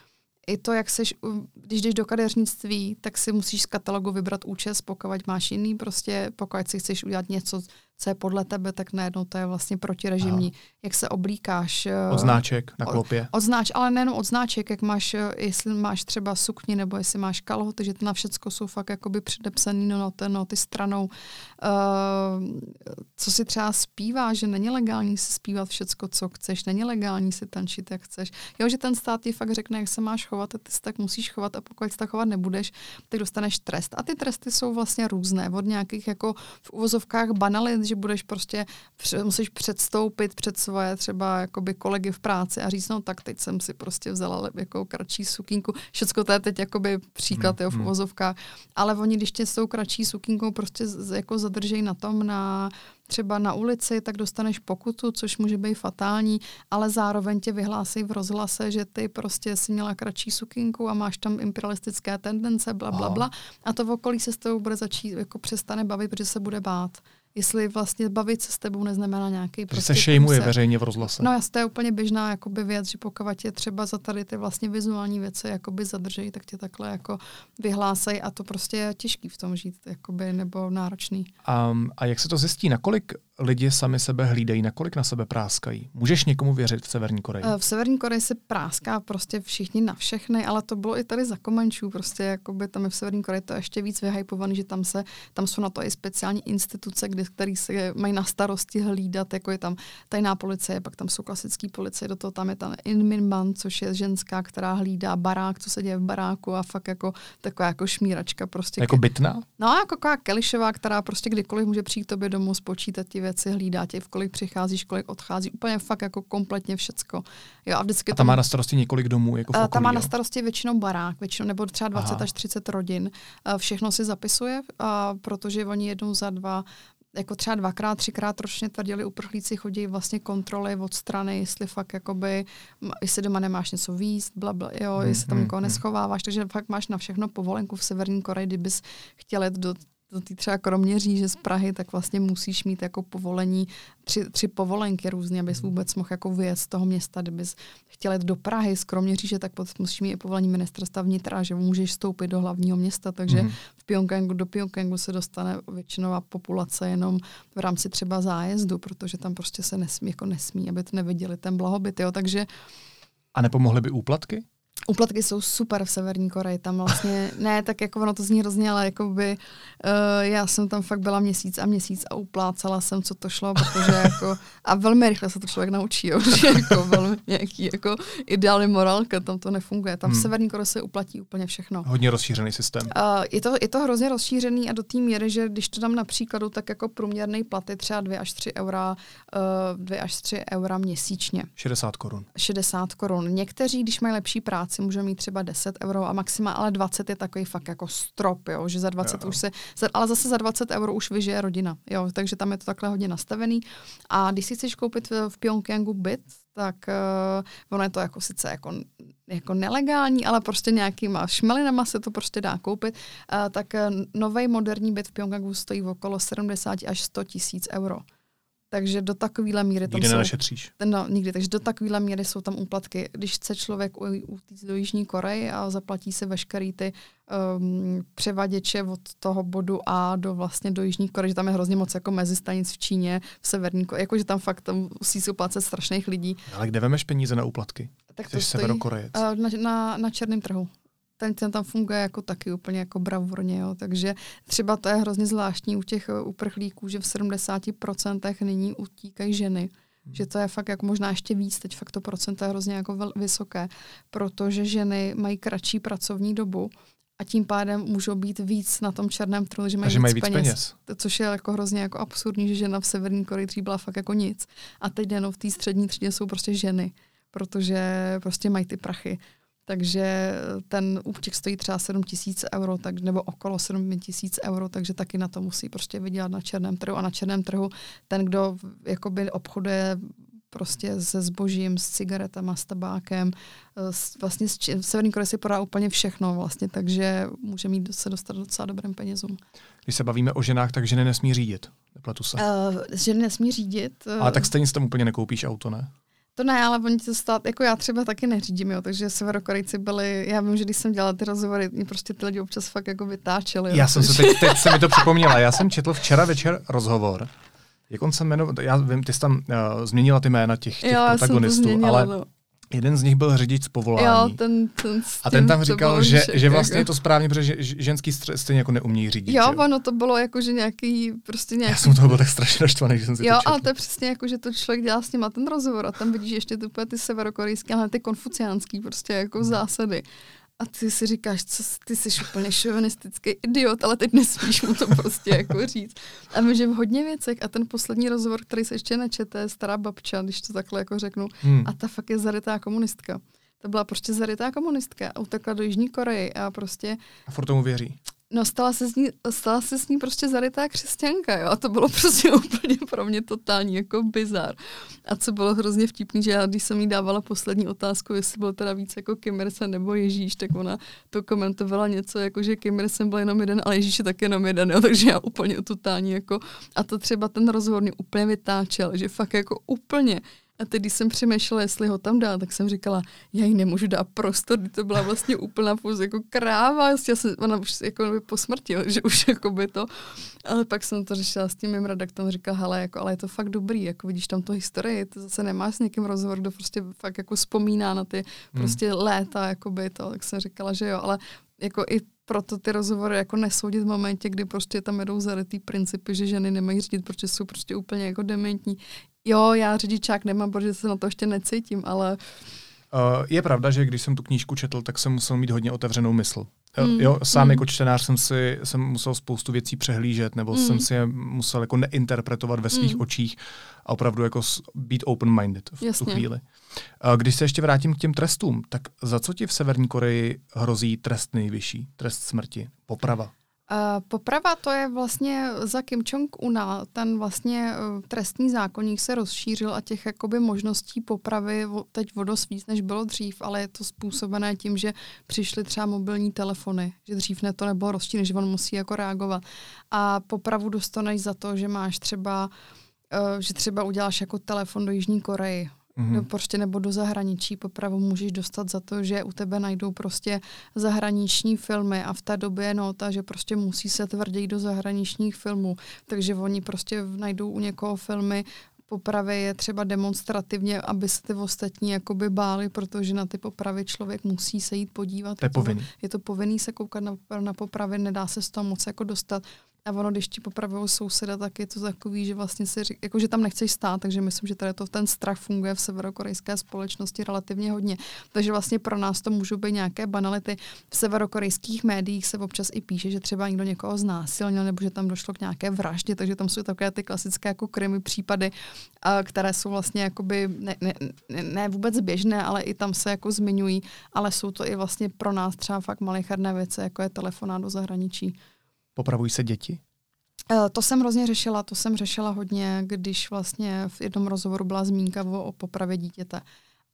i to, jak seš, když jdeš do kadeřnictví, tak si musíš z katalogu vybrat účes, pokud máš jiný, prostě pokud si chceš udělat něco, co je podle tebe, tak najednou to je vlastně protirežimní. Aha. Jak se oblíkáš. Eh, od znáček na klopě. Od, od znáč, ale nejenom od znáček, jak máš, eh, jestli máš třeba sukni nebo jestli máš kalhoty, že to na všecko jsou fakt jakoby předepsaný no, no, no, ty stranou. Uh, co si třeba zpívá, že není legální si zpívat všecko, co chceš, není legální si tančit, jak chceš. Jo, že ten stát ti fakt řekne, jak se máš chovat a ty se tak musíš chovat a pokud se tak chovat nebudeš, tak dostaneš trest. A ty tresty jsou vlastně různé, od nějakých jako v uvozovkách banalit, že budeš prostě, musíš předstoupit před svoje třeba jakoby kolegy v práci a říct, no tak teď jsem si prostě vzala jako kratší sukínku. Všecko to je teď jakoby příklad mm, jo, v mm. uvozovkách. Ale oni, když tě s tou kratší sukínkou prostě jako zadržejí na tom, na třeba na ulici, tak dostaneš pokutu, což může být fatální, ale zároveň tě vyhlásí v rozhlase, že ty prostě si měla kratší sukinku a máš tam imperialistické tendence, bla, bla, bla. A to v okolí se s tebou bude začít, jako přestane bavit, protože se bude bát jestli vlastně bavit se s tebou neznamená nějaký... Prostě se šejmuje veřejně v rozhlase. No jasně, to je úplně běžná jakoby věc, že pokud tě třeba za tady ty vlastně vizuální věci jakoby zadržejí, tak tě takhle jako vyhlásej a to prostě je těžký v tom žít, jakoby, nebo náročný. Um, a jak se to zjistí? Nakolik lidi sami sebe hlídají, nakolik na sebe práskají? Můžeš někomu věřit v Severní Koreji? Eh, v Severní Koreji se práská prostě všichni na všechny, ale to bylo i tady za Komančů, prostě jakoby tam je v Severní Koreji to ještě víc vyhypovaný, že tam se, tam jsou na to i speciální instituce, kde, který se mají na starosti hlídat, jako je tam tajná policie, pak tam jsou klasický policie, do toho tam je tam Inminban, což je ženská, která hlídá barák, co se děje v baráku a fakt jako taková jako šmíračka. Prostě jako bytná? No, jako taková Kelišová, která prostě kdykoliv může přijít tobě domů, spočítat ti věci, hlídá tě, v kolik přicházíš, kolik odchází, úplně fakt jako kompletně všecko. Jo, a vždycky a ta má na starosti několik domů? Jako okolí, ta má jo? na starosti většinou barák, většinou, nebo třeba 20 Aha. až 30 rodin. Všechno si zapisuje, a protože oni jednou za dva jako třeba dvakrát, třikrát ročně tvrdili uprchlíci, chodí vlastně kontroly od strany, jestli fakt jakoby, jestli doma nemáš něco víc, bla, bla, jo, jestli tam hmm, někoho hmm. neschováváš, takže fakt máš na všechno povolenku v Severní Koreji, kdybys chtěl jet do do té třeba Kroměří, že z Prahy, tak vlastně musíš mít jako povolení, tři, tři povolenky různě, abys hmm. vůbec mohl jako vyjet z toho města, kdybys chtěl jít do Prahy z Kroměříže, tak musíš mít i povolení ministerstva vnitra, že můžeš vstoupit do hlavního města, takže mm. v Pyongyangu do Pyongyangu se dostane většinová populace jenom v rámci třeba zájezdu, protože tam prostě se nesmí, jako nesmí, aby to neviděli ten blahobyt, jo, takže a nepomohly by úplatky? Úplatky jsou super v Severní Koreji, tam vlastně, ne, tak jako ono to zní hrozně, ale jakoby, uh, já jsem tam fakt byla měsíc a měsíc a uplácala jsem, co to šlo, protože jako, a velmi rychle se to člověk naučí, jo, že jako velmi nějaký jako ideální morálka, tam to nefunguje. Tam hmm. v Severní Koreji se uplatí úplně všechno. Hodně rozšířený systém. Uh, je, to, je to hrozně rozšířený a do té míry, že když to dám na příkladu, tak jako průměrný platy třeba 2 až 3 eura, uh, 2 až 3 eura měsíčně. 60 korun. 60 korun. Někteří, když mají lepší práci, práci může mít třeba 10 euro a maxima, ale 20 je takový fakt jako strop, jo, že za 20 jo. už se, ale zase za 20 euro už vyžije rodina, jo, takže tam je to takhle hodně nastavený. A když si chceš koupit v, v Pyongyangu byt, tak uh, ono je to jako sice jako, jako nelegální, ale prostě nějakýma šmelinama se to prostě dá koupit, uh, tak uh, nový moderní byt v Pyongyangu stojí v okolo 70 až 100 tisíc euro. Takže do takovéhle míry tam nikdy jsou... No, nikdy. Takže do takovéhle míry jsou tam úplatky. Když chce člověk utíct do Jižní Koreje a zaplatí se veškerý ty um, převaděče od toho bodu A do vlastně do Jižní Koreje, že tam je hrozně moc jako mezistanic v Číně, v Severní Koreji, jakože tam fakt tam musí se uplácet strašných lidí. Ale kde vemeš peníze na úplatky? Tak Jsi to stojí, uh, na, na, na černém trhu ten, ten tam funguje jako taky úplně jako bravurně, jo. takže třeba to je hrozně zvláštní u těch eh, uprchlíků, že v 70% nyní utíkají ženy, hmm. že to je fakt jako možná ještě víc, teď fakt to procento je hrozně jako vel, vysoké, protože ženy mají kratší pracovní dobu a tím pádem můžou být víc na tom černém trhu, že mají, že mají víc, víc peněz. peněz. Což je jako hrozně jako absurdní, že žena v Severní Koreji dřív byla fakt jako nic. A teď jenom v té střední třídě jsou prostě ženy, protože prostě mají ty prachy. Takže ten úček stojí třeba 7 tisíc euro, tak, nebo okolo 7 tisíc euro, takže taky na to musí prostě vydělat na černém trhu. A na černém trhu ten, kdo jakoby obchoduje prostě se zbožím, s cigaretama, s tabákem. S, vlastně s, v Severní Koreji si podá úplně všechno vlastně, takže může mít se dostat docela dobrým penězům. Když se bavíme o ženách, tak ženy nesmí řídit. Nepletu se. Uh, ženy nesmí řídit. Uh, Ale tak stejně si tam úplně nekoupíš auto, ne? To ne, ale oni to stát, jako já třeba taky neřídím, jo, takže severokorejci byli, já vím, že když jsem dělala ty rozhovory, mě prostě ty lidi občas fakt jako vytáčeli. Já jsem se teď, teď se mi to připomněla, já jsem četl včera večer rozhovor, jak on se jmenoval, já vím, ty jsi tam uh, změnila ty jména těch, těch jo, protagonistů, změnila, ale no. Jeden z nich byl řidič z povolání. Jo, ten, ten a ten tam říkal, že, že vlastně jako. je to správně, protože ženský stejně jako neumí řídit. Jo, že? ono to bylo jako, že nějaký, prostě nějaký... Já jsem toho byl tak strašně naštvaný, že jsem si Jo, to ale to je přesně jako, že to člověk dělá s ním a ten rozhovor a tam vidíš ještě ty, ty severokorejské, ale ty konfuciánský prostě jako hmm. zásady. A ty si říkáš, co ty jsi úplně šovinistický idiot, ale teď nesmíš mu to prostě jako říct. A my, že v hodně věcech, a ten poslední rozhovor, který se ještě nečete, stará babča, když to takhle jako řeknu, hmm. a ta fakt je zarytá komunistka. To byla prostě zarytá komunistka a utekla do Jižní Koreji a prostě... A furt tomu věří. No stala se, s ní, stala se s ní prostě zarytá křesťanka, jo, a to bylo prostě úplně pro mě totální jako bizar. A co bylo hrozně vtipný, že já, když jsem jí dávala poslední otázku, jestli byl teda víc jako Kim nebo Ježíš, tak ona to komentovala něco jako, že Kim byl jenom jeden, ale Ježíš je tak jenom jeden, jo, takže já úplně totální jako, a to třeba ten rozhovor mě úplně vytáčel, že fakt jako úplně a teď, když jsem přemýšlela, jestli ho tam dá, tak jsem říkala, já jí nemůžu dát prostor, to byla vlastně úplná pouze jako kráva, já jsem, ona už jako by po smrti, že už jako by to, ale pak jsem to řešila s tím mým redaktorem, říkal, hele, jako, ale je to fakt dobrý, jako vidíš tam to historii, to zase nemáš s někým rozhovor, kdo prostě fakt jako vzpomíná na ty hmm. prostě léta, jako by to, tak jsem říkala, že jo, ale jako i proto ty rozhovory jako nesoudit v momentě, kdy prostě tam jedou zarytý principy, že ženy nemají řídit, protože jsou prostě úplně jako dementní. Jo, já řidičák nemám, protože se na to ještě necítím, ale... Uh, je pravda, že když jsem tu knížku četl, tak jsem musel mít hodně otevřenou mysl. Mm. Jo, sám mm. jako čtenář jsem si jsem musel spoustu věcí přehlížet, nebo mm. jsem si je musel jako neinterpretovat ve svých mm. očích a opravdu jako být open-minded v Jasně. tu chvíli. Když se ještě vrátím k těm trestům, tak za co ti v Severní Koreji hrozí trest nejvyšší? Trest smrti? Poprava? Poprava to je vlastně za Kim Jong-una. Ten vlastně uh, trestní zákonník se rozšířil a těch jakoby možností popravy teď o dost víc, než bylo dřív, ale je to způsobené tím, že přišly třeba mobilní telefony, že dřív ne to nebylo rozšířené, že on musí jako reagovat. A popravu dostaneš za to, že máš třeba, uh, že třeba uděláš jako telefon do Jižní Koreji mm-hmm. no prostě nebo do zahraničí. Popravu můžeš dostat za to, že u tebe najdou prostě zahraniční filmy a v té době je nota, že prostě musí se tvrději do zahraničních filmů. Takže oni prostě najdou u někoho filmy, popravy je třeba demonstrativně, aby se ty ostatní jakoby báli, protože na ty popravy člověk musí se jít podívat. To je povinný. Je to povinný se koukat na, na popravy, nedá se z toho moc jako dostat. A ono, když ti popravují souseda, tak je to takový, že vlastně si řík, jako, že tam nechceš stát, takže myslím, že tady to ten strach funguje v severokorejské společnosti relativně hodně. Takže vlastně pro nás to můžou být nějaké banality. V severokorejských médiích se občas i píše, že třeba někdo někoho znásilnil nebo že tam došlo k nějaké vraždě, takže tam jsou takové ty klasické jako krimi případy, které jsou vlastně jakoby ne, ne, ne, vůbec běžné, ale i tam se jako zmiňují, ale jsou to i vlastně pro nás třeba fakt malicherné věci, jako je telefonát do zahraničí. Popravují se děti? Eh, to jsem hrozně řešila, to jsem řešila hodně, když vlastně v jednom rozhovoru byla zmínka o, popravě dítěte.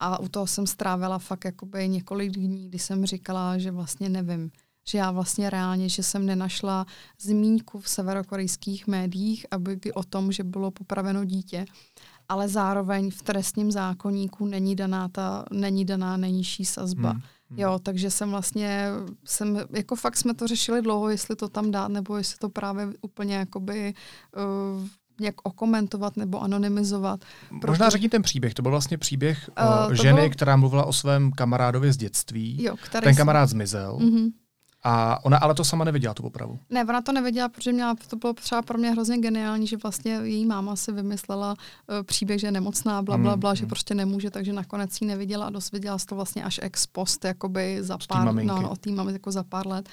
A u toho jsem strávila fakt jakoby několik dní, kdy jsem říkala, že vlastně nevím, že já vlastně reálně, že jsem nenašla zmínku v severokorejských médiích, aby o tom, že bylo popraveno dítě, ale zároveň v trestním zákonníku není daná ta, není daná nejnižší sazba. Hmm. Hmm. Jo, takže jsem vlastně, jsem, jako fakt jsme to řešili dlouho, jestli to tam dát, nebo jestli to právě úplně jakoby uh, nějak okomentovat nebo anonymizovat. Proto... Možná řekni ten příběh. To byl vlastně příběh uh, ženy, bylo... která mluvila o svém kamarádovi z dětství. Jo, ten kamarád zmizel. Uh-huh. A ona ale to sama nevěděla, tu popravu. Ne, ona to nevěděla, protože měla, to bylo třeba pro mě hrozně geniální, že vlastně její máma si vymyslela uh, příběh, že je nemocná, bla, bla, bla, mm, že mm. prostě nemůže, takže nakonec ji neviděla a dosvěděla se to vlastně až ex post, jakoby za pár, no, no, o tým jako za pár let.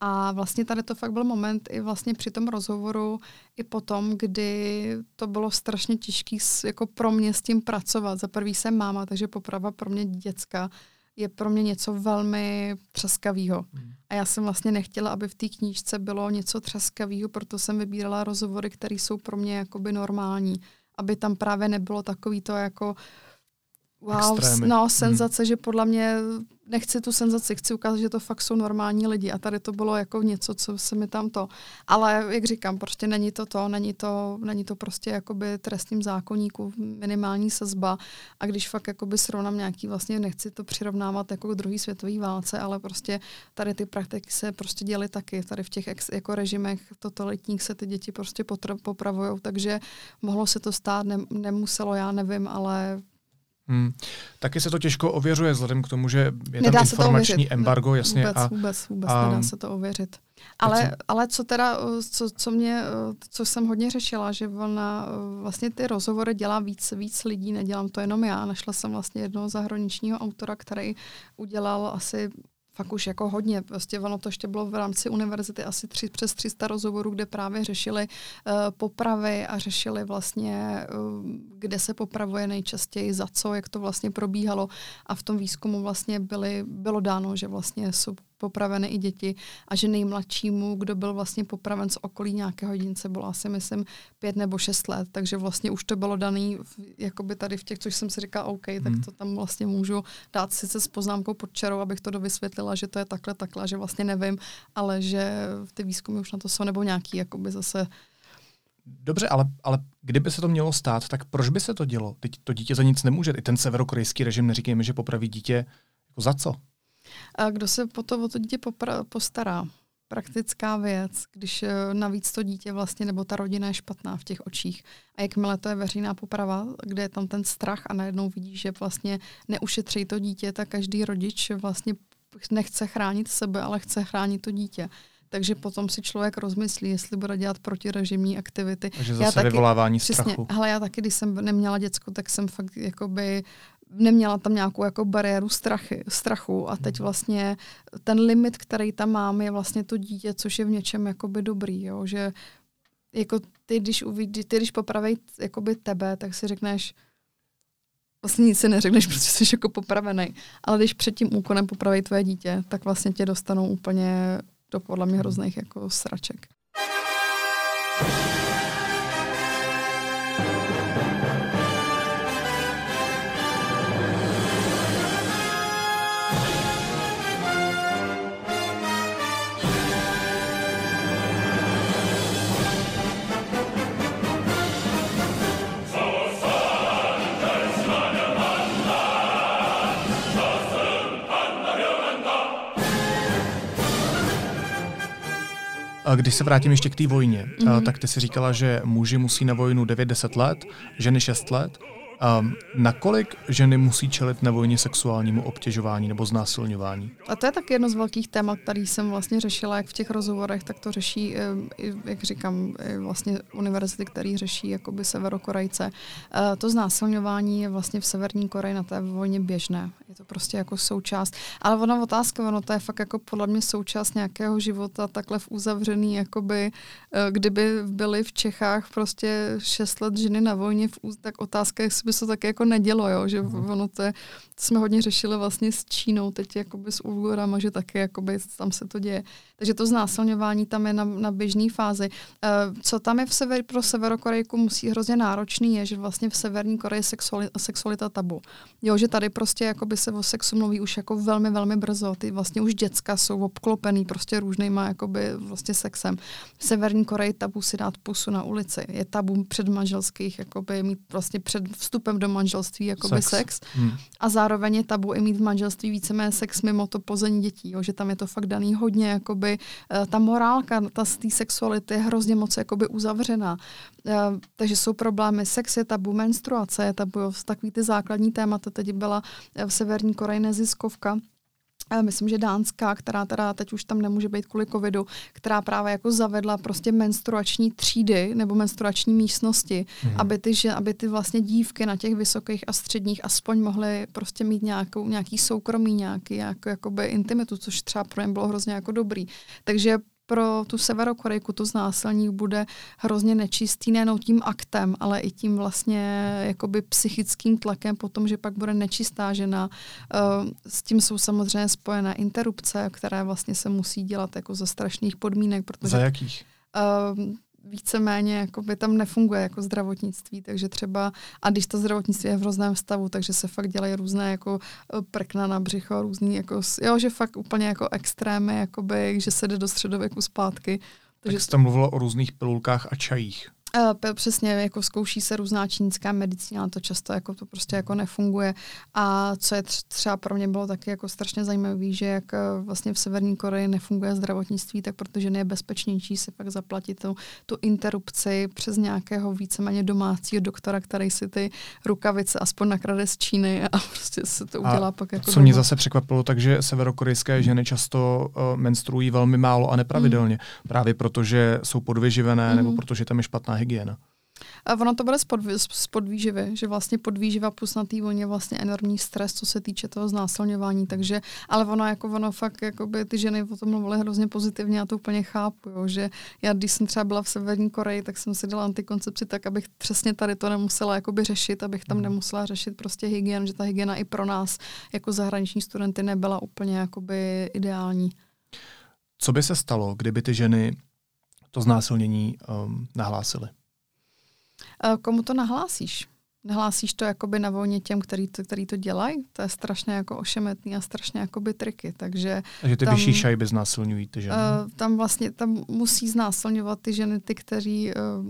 A vlastně tady to fakt byl moment i vlastně při tom rozhovoru, i potom, kdy to bylo strašně těžké jako pro mě s tím pracovat. Za prvý jsem máma, takže poprava pro mě děcka je pro mě něco velmi třaskavého. Hmm. A já jsem vlastně nechtěla, aby v té knížce bylo něco třaskavého, proto jsem vybírala rozhovory, které jsou pro mě jakoby normální. Aby tam právě nebylo takový to jako wow, Extrémy. no, senzace, hmm. že podle mě nechci tu senzaci, chci ukázat, že to fakt jsou normální lidi a tady to bylo jako něco, co se mi tam to. Ale jak říkám, prostě není to to, není to, není to prostě jakoby trestním zákonníku minimální sazba a když fakt jakoby srovnám nějaký, vlastně nechci to přirovnávat jako k druhé světové válce, ale prostě tady ty praktiky se prostě děly taky. Tady v těch ex, jako režimech totalitních se ty děti prostě popravují, takže mohlo se to stát, ne, nemuselo, já nevím, ale Hmm. Taky se to těžko ověřuje, vzhledem k tomu, že je nedá tam informační embargo, jasně. Vůbec, a, vůbec, vůbec a, nedá se to ověřit. Ale, ale co teda, co, co mě, co jsem hodně řešila, že ona vlastně ty rozhovory dělá víc, víc lidí, nedělám to jenom já. Našla jsem vlastně jednoho zahraničního autora, který udělal asi fakt už jako hodně. Prostě ono to ještě bylo v rámci univerzity asi tři, přes 300 rozhovorů, kde právě řešili uh, popravy a řešili vlastně, uh, kde se popravuje nejčastěji, za co, jak to vlastně probíhalo. A v tom výzkumu vlastně byly, bylo dáno, že vlastně jsou popraveny i děti a že nejmladšímu, kdo byl vlastně popraven z okolí nějakého jedince, bylo asi, myslím, pět nebo šest let, takže vlastně už to bylo daný jakoby tady v těch, což jsem si říkala, OK, tak hmm. to tam vlastně můžu dát sice s poznámkou pod čarou, abych to dovysvětlila, že to je takhle, takhle, že vlastně nevím, ale že ty výzkumy už na to jsou, nebo nějaký jakoby zase Dobře, ale, ale kdyby se to mělo stát, tak proč by se to dělo? Teď to dítě za nic nemůže. I ten severokorejský režim neříkejme, že popraví dítě jako za co? A kdo se po to, o to dítě popra- postará? Praktická věc, když eh, navíc to dítě vlastně, nebo ta rodina je špatná v těch očích. A jakmile to je veřejná poprava, kde je tam ten strach a najednou vidíš, že vlastně neušetří to dítě, tak každý rodič vlastně nechce chránit sebe, ale chce chránit to dítě. Takže potom si člověk rozmyslí, jestli bude dělat protirežimní aktivity. Takže zase já taky, vyvolávání strachu. Přesně, ale já taky, když jsem neměla děcko, tak jsem fakt jakoby neměla tam nějakou jako bariéru strachy, strachu a teď mhm. vlastně ten limit, který tam mám, je vlastně to dítě, což je v něčem jakoby dobrý, jo? že jako ty, když uvidí, ty, když popraví jakoby tebe, tak si řekneš, vlastně nic si neřekneš, protože jsi jako popravený. Ale když před tím úkonem popraví tvoje dítě, tak vlastně tě dostanou úplně do podle mě hrozných jako sraček. Když se vrátím ještě k té vojně, mm-hmm. tak ty si říkala, že muži musí na vojnu 9-10 let, ženy 6 let. Um, nakolik ženy musí čelit na vojně sexuálnímu obtěžování nebo znásilňování? A to je taky jedno z velkých témat, který jsem vlastně řešila, jak v těch rozhovorech, tak to řeší, jak říkám, vlastně univerzity, které řeší jakoby severokorejce. To znásilňování je vlastně v Severní Koreji na té vojně běžné. Je to prostě jako součást. Ale ona otázka, ono to je fakt jako podle mě součást nějakého života takhle v uzavřený, jakoby, kdyby byly v Čechách prostě šest let ženy na vojně, v, tak otázka, jestli by se to taky jako nedělo, jo, že mm. ono to, je, to jsme hodně řešili vlastně s Čínou, teď jakoby s Ujgurama, že taky jakoby tam se to děje. Takže to znásilňování tam je na, na běžné fázi. Uh, co tam je v sever, pro Severokorejku musí hrozně náročný, je, že vlastně v Severní Koreji sexuali, sexualita tabu. Jo, že tady prostě jakoby se o sexu mluví už jako velmi, velmi brzo. Ty vlastně už děcka jsou obklopený prostě různýma jakoby vlastně sexem. V Severní Koreji tabu si dát pusu na ulici. Je tabu předmanželských, jakoby mít vlastně před vstupem do manželství jakoby sex. sex. Hmm. A zároveň je tabu i mít v manželství víceméně sex mimo to pození dětí. Jo, že tam je to fakt daný hodně jakoby Eh, ta morálka, ta z té sexuality je hrozně moc jakoby uzavřená. Eh, takže jsou problémy. Sex je tabu, menstruace je tabu, takový ty základní témata. Teď byla eh, v Severní Koreji neziskovka, myslím, že dánská, která teda teď už tam nemůže být kvůli covidu, která právě jako zavedla prostě menstruační třídy nebo menstruační místnosti, mm. aby, ty, že, aby ty vlastně dívky na těch vysokých a středních aspoň mohly prostě mít nějakou, nějaký soukromí, nějaký jako, jakoby intimitu, což třeba pro ně bylo hrozně jako dobrý. Takže pro tu Severokorejku to znásilní bude hrozně nečistý nejenom tím aktem, ale i tím vlastně jakoby psychickým tlakem potom, že pak bude nečistá žena. Uh, s tím jsou samozřejmě spojené interrupce, které vlastně se musí dělat jako za strašných podmínek. Protože, za jakých? Víceméně jako by tam nefunguje jako zdravotnictví, takže třeba, a když to zdravotnictví je v hrozném stavu, takže se fakt dělají různé jako e, prkna na břicho, různý jako, jo, že fakt úplně jako extrémy, jakoby, že se jde do středověku zpátky. Takže... Tak jste mluvilo o různých pilulkách a čajích. Uh, přesně, jako zkouší se různá čínská medicína, ale to často jako to prostě jako nefunguje. A co je třeba pro mě bylo taky jako strašně zajímavé, že jak uh, vlastně v Severní Koreji nefunguje zdravotnictví, tak protože je bezpečnější si pak zaplatit tu, tu interrupci přes nějakého víceméně domácího doktora, který si ty rukavice aspoň nakrade z Číny a prostě se to udělá a pak jako Co doma. mě zase překvapilo, takže severokorejské ženy často uh, menstruují velmi málo a nepravidelně, mm. právě protože jsou podvyživené mm. nebo protože tam je špatná hygiena. A ono to bude z, podvý, z podvýživy, že vlastně podvýživa plus na té vlně vlastně enormní stres, co se týče toho znásilňování, takže, ale ono jako ono fakt, jakoby ty ženy o tom mluvily hrozně pozitivně, já to úplně chápu, jo, že já když jsem třeba byla v Severní Koreji, tak jsem si dala antikoncepci tak, abych přesně tady to nemusela jakoby řešit, abych tam hmm. nemusela řešit prostě hygien, že ta hygiena i pro nás jako zahraniční studenty nebyla úplně jakoby ideální. Co by se stalo, kdyby ty ženy to znásilnění um, nahlásily? Komu to nahlásíš? Nahlásíš to jakoby na volně těm, který to, který to dělají? To je strašně jako ošemetný a strašně jakoby triky, takže... Takže ty tam, vyšší šajby znásilňují ty ženy? Uh, tam vlastně, tam musí znásilňovat ty ženy, ty, kteří uh,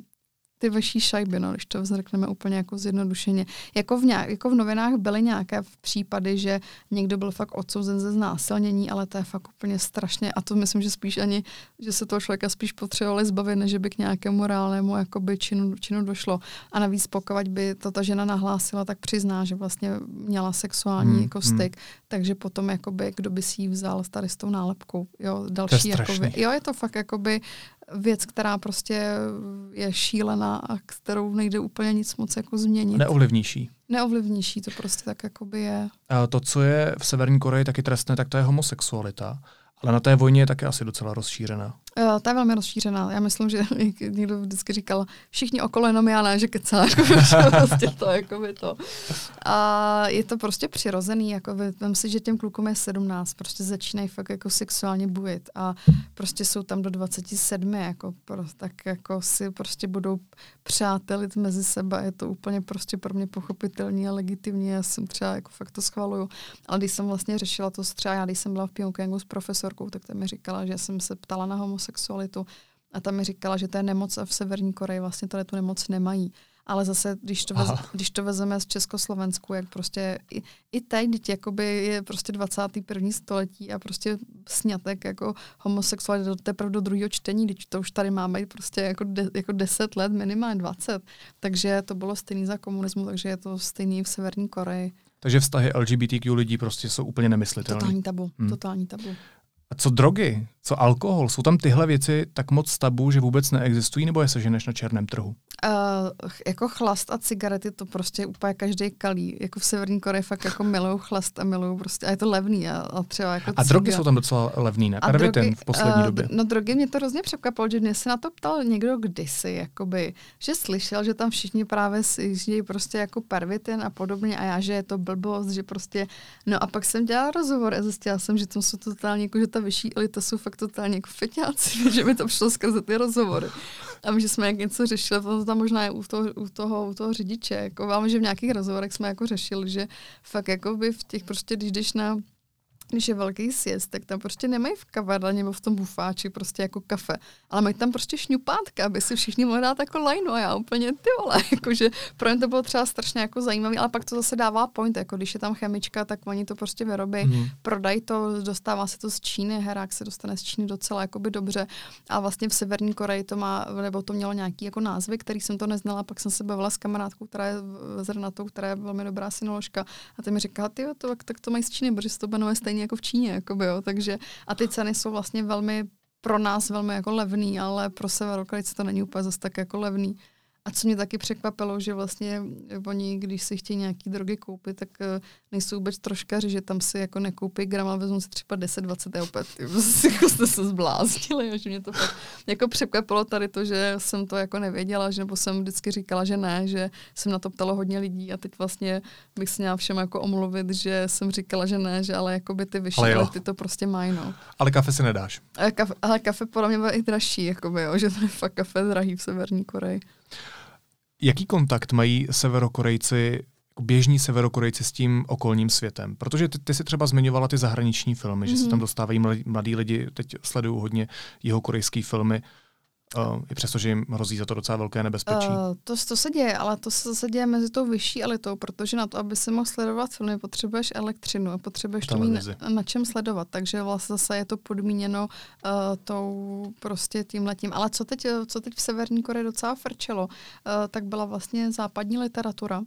ty vaší šajby, no, když to řekneme úplně jako zjednodušeně. Jako v, nějak, jako v novinách byly nějaké případy, že někdo byl fakt odsouzen ze znásilnění, ale to je fakt úplně strašně, a to myslím, že spíš ani, že se toho člověka spíš potřebovali zbavit, než by k nějakému reálnému jakoby činu, činu došlo. A navíc pokud by to ta žena nahlásila, tak přizná, že vlastně měla sexuální hmm, jako hmm. styk, hmm. takže potom jakoby, kdo by si ji vzal tady s tou nálepkou. Jo, další, jakoby, jo, je to fakt jakoby věc, která prostě je šílená a kterou nejde úplně nic moc jako změnit. Neovlivníší. Neovlivníší, to prostě tak jakoby je. A to, co je v Severní Koreji taky trestné, tak to je homosexualita. Ale na té vojně je také asi docela rozšířená. Uh, ta je velmi rozšířená. Já myslím, že někdo vždycky říkal, všichni okolo jenom já ne, že kecá, jako, prostě to, jako by to. A je to prostě přirozený, jako vím si, že těm klukům je 17, prostě začínají fakt jako sexuálně bujit a prostě jsou tam do 27, jako, pro, tak jako si prostě budou přátelit mezi sebe, je to úplně prostě pro mě pochopitelný a legitimní, já jsem třeba jako fakt to schvaluju. Ale když jsem vlastně řešila to třeba, já když jsem byla v Pyongyangu s profesorkou, tak ta mi říkala, že jsem se ptala na homosexualitu a ta mi říkala, že to je nemoc a v Severní Koreji vlastně tady tu nemoc nemají. Ale zase, když to, vez, když to vezeme z Československu, jak prostě i, i teď, teď jakoby je prostě 21. století a prostě snětek jako homosexualita do teprve do druhého čtení, když to už tady máme prostě jako, de, jako 10 let, minimálně 20. Takže to bylo stejný za komunismu, takže je to stejný v Severní Koreji. Takže vztahy LGBTQ lidí prostě jsou úplně nemyslitelné. Totální tabu, hmm. totální tabu. A co drogy, co alkohol, jsou tam tyhle věci tak moc tabu, že vůbec neexistují, nebo je seženeš na černém trhu? Uh, jako chlast a cigarety to prostě úplně každý kalí. Jako v Severní Koreji fakt jako milují chlast a milují prostě, a je to levný. A, a třeba jako A drogy jsou tam docela levný, ne? A drogy, v poslední uh, době. No drogy mě to hrozně překvapilo, že mě se na to ptal někdo kdysi, jakoby, že slyšel, že tam všichni právě si prostě jako pervitin a podobně a já, že je to blbost, že prostě, no a pak jsem dělala rozhovor a zjistila jsem, že to jsou totálně jako, že ta vyšší elita jsou fakt totálně jako feťáci, že mi to přišlo skrze ty rozhovory. A že jsme jak něco řešili, tam možná je u toho, u toho, u toho řidiče. Jako, vám, že v nějakých rozhovorech jsme jako řešili, že fakt jako by v těch prostě, když jdeš na když je velký sjezd, tak tam prostě nemají v kavárně nebo v tom bufáči prostě jako kafe, ale mají tam prostě šňupátka, aby si všichni mohli dát jako lajno a já úplně ty vole, jakože pro ně to bylo třeba strašně jako zajímavý, ale pak to zase dává point, jako když je tam chemička, tak oni to prostě vyrobí, mm. prodají to, dostává se to z Číny, herák se dostane z Číny docela jakoby dobře a vlastně v Severní Koreji to má, nebo to mělo nějaký jako názvy, který jsem to neznala, pak jsem se bavila s kamarádkou, která je zrnatou, která je velmi dobrá synoložka a ty mi říká, ty to, tak to mají z Číny, protože se to jmenuje stejně jako v Číně, jakoby, jo, takže a ty ceny jsou vlastně velmi pro nás velmi jako levný, ale pro Severokorejce to není úplně zase tak jako levný. A co mě taky překvapilo, že vlastně oni, když si chtějí nějaký drogy koupit, tak uh, nejsou vůbec troškaři, že tam si jako nekoupí gram, ale vezmu si třeba 10, 20 a opět jako jste se zbláznili, že mě to fakt jako překvapilo tady to, že jsem to jako nevěděla, že nebo jsem vždycky říkala, že ne, že jsem na to ptalo hodně lidí a teď vlastně bych se měla všem jako omluvit, že jsem říkala, že ne, že ale jako by ty vyšší ty to prostě mají, no. Ale kafe si nedáš. Ale kafe, ale kafe podle mě bude i dražší, jako by, jo, že to je fakt kafe drahý v Severní Koreji. Jaký kontakt mají severokorejci jako běžní severokorejci s tím okolním světem. Protože ty, ty si třeba zmiňovala ty zahraniční filmy, mm-hmm. že se tam mhm. dostávají mladí, mladí lidi, teď sledují hodně jeho korejský filmy. Uh, I přesto, že jim hrozí za to docela velké nebezpečí. Uh, to, to se děje, ale to se zase děje mezi tou vyšší elitou, protože na to, aby si mohl sledovat filmy, potřebuješ elektřinu a potřebuješ to mít na, na čem sledovat. Takže vlastně zase je to podmíněno uh, tou prostě tím letím. Ale co teď, co teď v Severní Koreji docela frčelo, uh, tak byla vlastně západní literatura.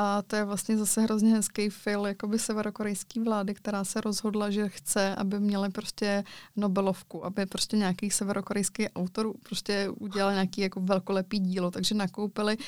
A to je vlastně zase hrozně hezký fil jakoby severokorejský vlády, která se rozhodla, že chce, aby měli prostě Nobelovku, aby prostě nějaký severokorejský autor prostě udělal nějaký jako velkolepý dílo. Takže nakoupili uh,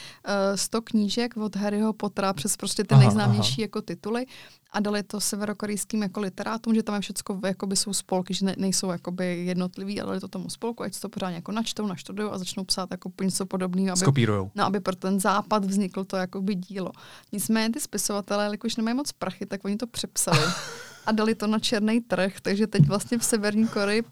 100 knížek od Harryho Pottera přes prostě ty aha, nejznámější aha. jako tituly a dali to severokorejským jako literátům, že tam je všechno jakoby jsou spolky, že ne, nejsou jakoby jednotlivý, ale dali to tomu spolku, ať to pořádně jako načtou, naštudují a začnou psát jako něco podobného. Aby, Skopírujou. No, aby pro ten západ vzniklo to jakoby dílo. Nicméně ty spisovatelé, jelikož nemají moc prachy, tak oni to přepsali. a dali to na černý trh, takže teď vlastně v Severní Koreji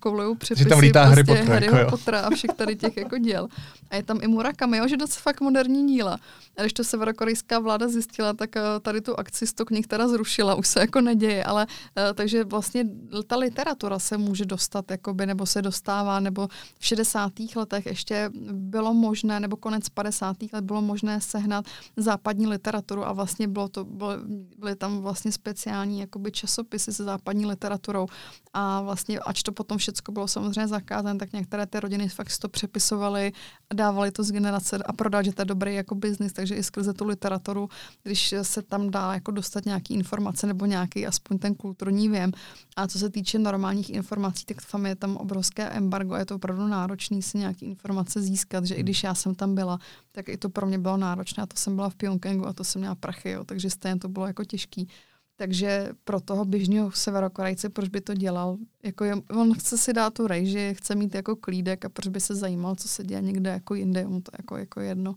koulují přepisy že tam lítá prostě Harry Potter, Harryho jako Pottera a všech tady těch jako děl. A je tam i Murakami, jo, že to fakt moderní díla. A když to severokorejská vláda zjistila, tak eh, tady tu akci stok některá zrušila, už se jako neděje, ale uh, takže vlastně ta literatura se může dostat, jakoby, nebo se dostává, nebo v 60. letech ještě bylo možné, nebo konec 50. let bylo možné sehnat západní literaturu a vlastně bylo to, bylo, byly tam vlastně speciální jakoby časopisy se západní literaturou a vlastně, ač to potom všechno bylo samozřejmě zakázané, tak některé ty rodiny fakt to přepisovaly, dávali to z generace a prodali, že to je dobrý jako biznis, takže i skrze tu literaturu, když se tam dá jako dostat nějaký informace nebo nějaký aspoň ten kulturní věm. A co se týče normálních informací, tak tam je tam obrovské embargo a je to opravdu náročné si nějaké informace získat, že i když já jsem tam byla, tak i to pro mě bylo náročné a to jsem byla v Pyongyangu a to jsem měla prachy, jo, takže stejně to bylo jako těžký. Takže pro toho běžného severokorejce, proč by to dělal? Jako je, on chce si dát tu rejži, chce mít jako klídek a proč by se zajímal, co se děje někde jako jinde, mu to jako, jako jedno.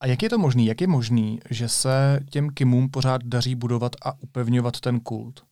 A jak je to možný? Jak je možný, že se těm Kimům pořád daří budovat a upevňovat ten kult?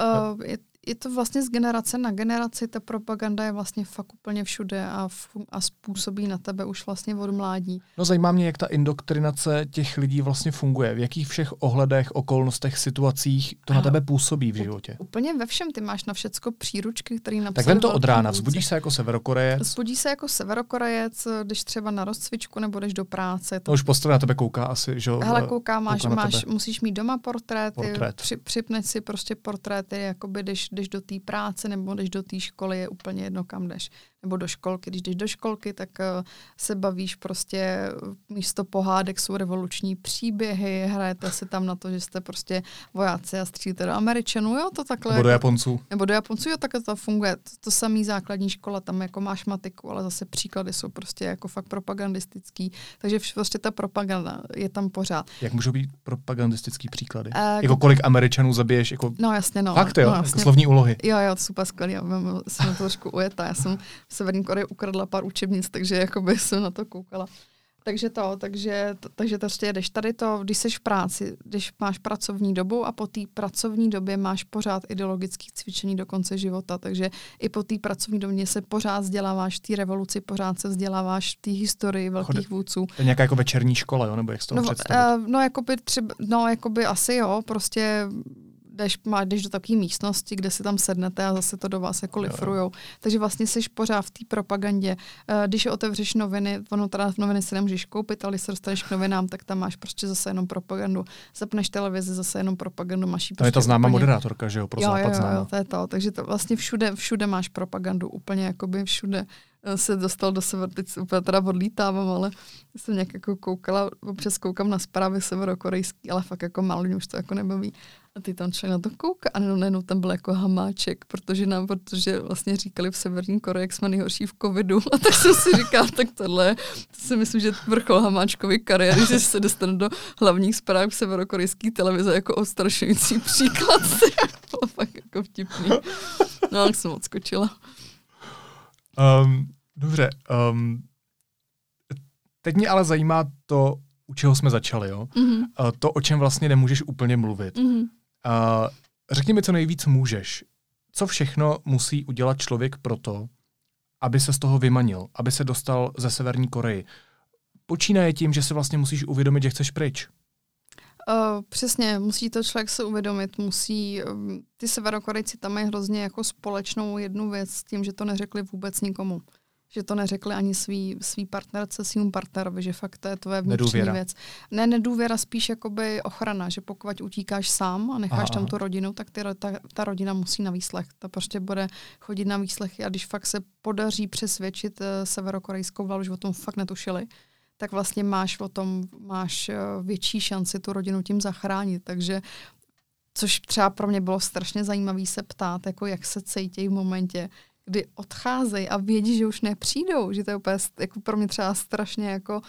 Uh, je, je to vlastně z generace na generaci, ta propaganda je vlastně fakt úplně všude a, a způsobí na tebe už vlastně od mládí. No zajímá mě, jak ta indoktrinace těch lidí vlastně funguje, v jakých všech ohledech, okolnostech, situacích to na tebe působí v životě. Úplně ve všem, ty máš na všecko příručky, který napsal. Tak vem to od rána, vzbudíš se jako severokorejec? Vzbudíš se jako severokorejec, když třeba na rozcvičku nebo jdeš do práce. To... No už postav na tebe kouká asi, že Hele, kouká, máš, kouká máš, musíš mít doma portréty, Portrét. při, připneš si prostě portréty, jakoby když jdeš do té práce nebo jdeš do té školy, je úplně jedno, kam jdeš nebo do školky. Když jdeš do školky, tak uh, se bavíš prostě, místo pohádek jsou revoluční příběhy, hrajete si tam na to, že jste prostě vojáci a střílíte do Američanů, jo, to takhle. Nebo do jako- Japonců. Nebo do Japonců, jo, takhle to funguje. To, to samý základní škola, tam jako máš matiku, ale zase příklady jsou prostě jako fakt propagandistický. Takže prostě ta propaganda je tam pořád. Jak můžou být propagandistický příklady? Uh, jako kolik Američanů zabiješ? Jako... No jasně, no. Fakt jo, no, jako jasně. jako slovní úlohy. Jo, jo, super skvělý. Já jsem to trošku ujetá. Já jsem v Severní Koreji ukradla pár učebnic, takže jakoby jsem na to koukala. Takže to, takže, to, takže to prostě jedeš tady to, když jsi v práci, když máš pracovní dobu a po té pracovní době máš pořád ideologické cvičení do konce života, takže i po té pracovní době se pořád vzděláváš v té revoluci, pořád se vzděláváš v té historii velkých Chod, vůdců. To je nějaká jako večerní škola, jo? nebo jak to no, představit? Uh, no, jakoby třeba, no, jakoby asi jo, prostě jdeš, má, jdeš do takové místnosti, kde si tam sednete a zase to do vás jako lifrujou. Takže vlastně jsi pořád v té propagandě. Uh, když otevřeš noviny, ono teda noviny se nemůžeš koupit, ale když se dostaneš k novinám, tak tam máš prostě zase jenom propagandu. Zapneš televizi, zase jenom propagandu. Máš to prostě je ta známá úplně... moderátorka, že jo, pro jo, západ jo, jo, jo, to je to. Takže to vlastně všude, všude máš propagandu, úplně jakoby všude eh, se dostal do sever, teď úplně teda odlítávám, ale jsem nějak jako koukala, občas koukám na zprávy severokorejský, ale fakt jako malo, už to jako nebaví. A ty tam člověk na to kouká a najednou tam byl jako hamáček, protože nám, protože vlastně říkali v Severní Koreji, jak jsme nejhorší v covidu. A tak jsem si říkal, tak tohle, to si myslím, že vrchol hamáčkový kariéry, že se dostane do hlavních zpráv severokorejské televize jako ostrašující příklad. bylo fakt jako vtipný. No, tak jsem odskočila. Um, dobře. Um, teď mě ale zajímá to, u čeho jsme začali, jo? Mm-hmm. To, o čem vlastně nemůžeš úplně mluvit. Mm-hmm. Řekni mi, co nejvíc můžeš. Co všechno musí udělat člověk proto, aby se z toho vymanil, aby se dostal ze Severní Koreji? Počínaje tím, že se vlastně musíš uvědomit, že chceš pryč. Uh, přesně, musí to člověk se uvědomit, musí, um, ty severokorejci tam mají hrozně jako společnou jednu věc s tím, že to neřekli vůbec nikomu že to neřekli ani svý, svý partnerce, svým partnerovi, že fakt to je tvoje vnitřní nedůvěra. věc. Ne, nedůvěra, spíš jakoby ochrana, že pokud utíkáš sám a necháš aha, tam tu rodinu, tak ty, ta, ta rodina musí na výslech. Ta prostě bude chodit na výslechy a když fakt se podaří přesvědčit uh, severokorejskou vládu, že o tom fakt netušili, tak vlastně máš o tom, máš uh, větší šanci tu rodinu tím zachránit. Takže což třeba pro mě bylo strašně zajímavé se ptát, jako jak se cítí v momentě, kdy odcházejí a vědí, že už nepřijdou, že to je úplně jako pro mě třeba strašně jako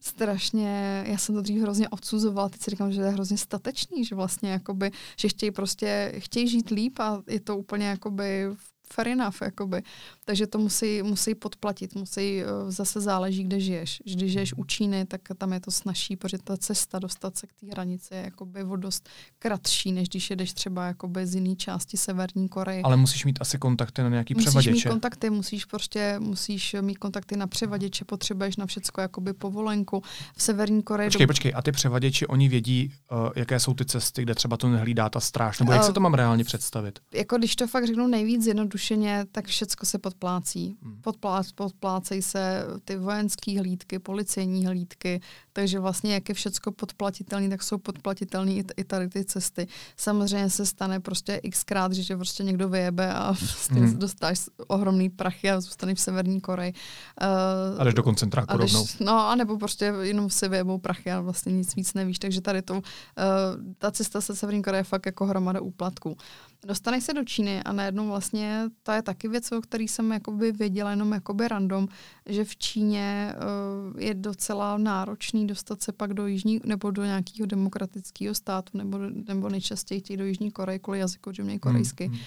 strašně, já jsem to dřív hrozně odsuzovala, teď si říkám, že to je hrozně statečný, že vlastně jakoby, že chtějí prostě, chtějí žít líp a je to úplně jakoby fair enough, jakoby. Takže to musí, musí podplatit, musí, eh, zase záleží, kde žiješ. Když žiješ u Číny, tak tam je to snažší, protože ta cesta dostat se k té hranici je jakoby o dost kratší, než když jedeš třeba jakoby z jiné části Severní Koreje. Ale musíš mít asi kontakty na nějaký musíš převaděče. Musíš mít kontakty, musíš prostě, musíš mít kontakty na převaděče, potřebuješ na všecko jakoby povolenku. V Severní Koreji... Počkej, do... počkej, a ty převaděči, oni vědí, uh, jaké jsou ty cesty, kde třeba to nehlídá ta stráž, nebo jak uh, se to mám reálně představit? Jako když to fakt řeknu nejvíc zjednodušeně, tak všecko se podplácí. Hmm. Podplá, podplácejí se ty vojenské hlídky, policejní hlídky, takže vlastně jak je všecko podplatitelné, tak jsou podplatitelné i, i tady ty cesty. Samozřejmě se stane prostě xkrát, že tě prostě někdo vyjebe a vlastně hmm. dostáš ohromný prachy a zůstaneš v Severní Koreji. Uh, a jdeš do koncentráku jdeš, rovnou. No, anebo prostě jenom si vyjebou prachy a vlastně nic víc nevíš, takže tady to, uh, ta cesta se Severní Koreje je fakt jako hromada úplatků. Dostaneš se do Číny a najednou vlastně, to je taky věc, o který jsem jakoby věděla jenom jakoby random, že v Číně uh, je docela náročný dostat se pak do jižní, nebo do nějakého demokratického státu, nebo, nebo nejčastěji do Jižní Koreje kvůli jazyku, že mě korejsky. Hmm.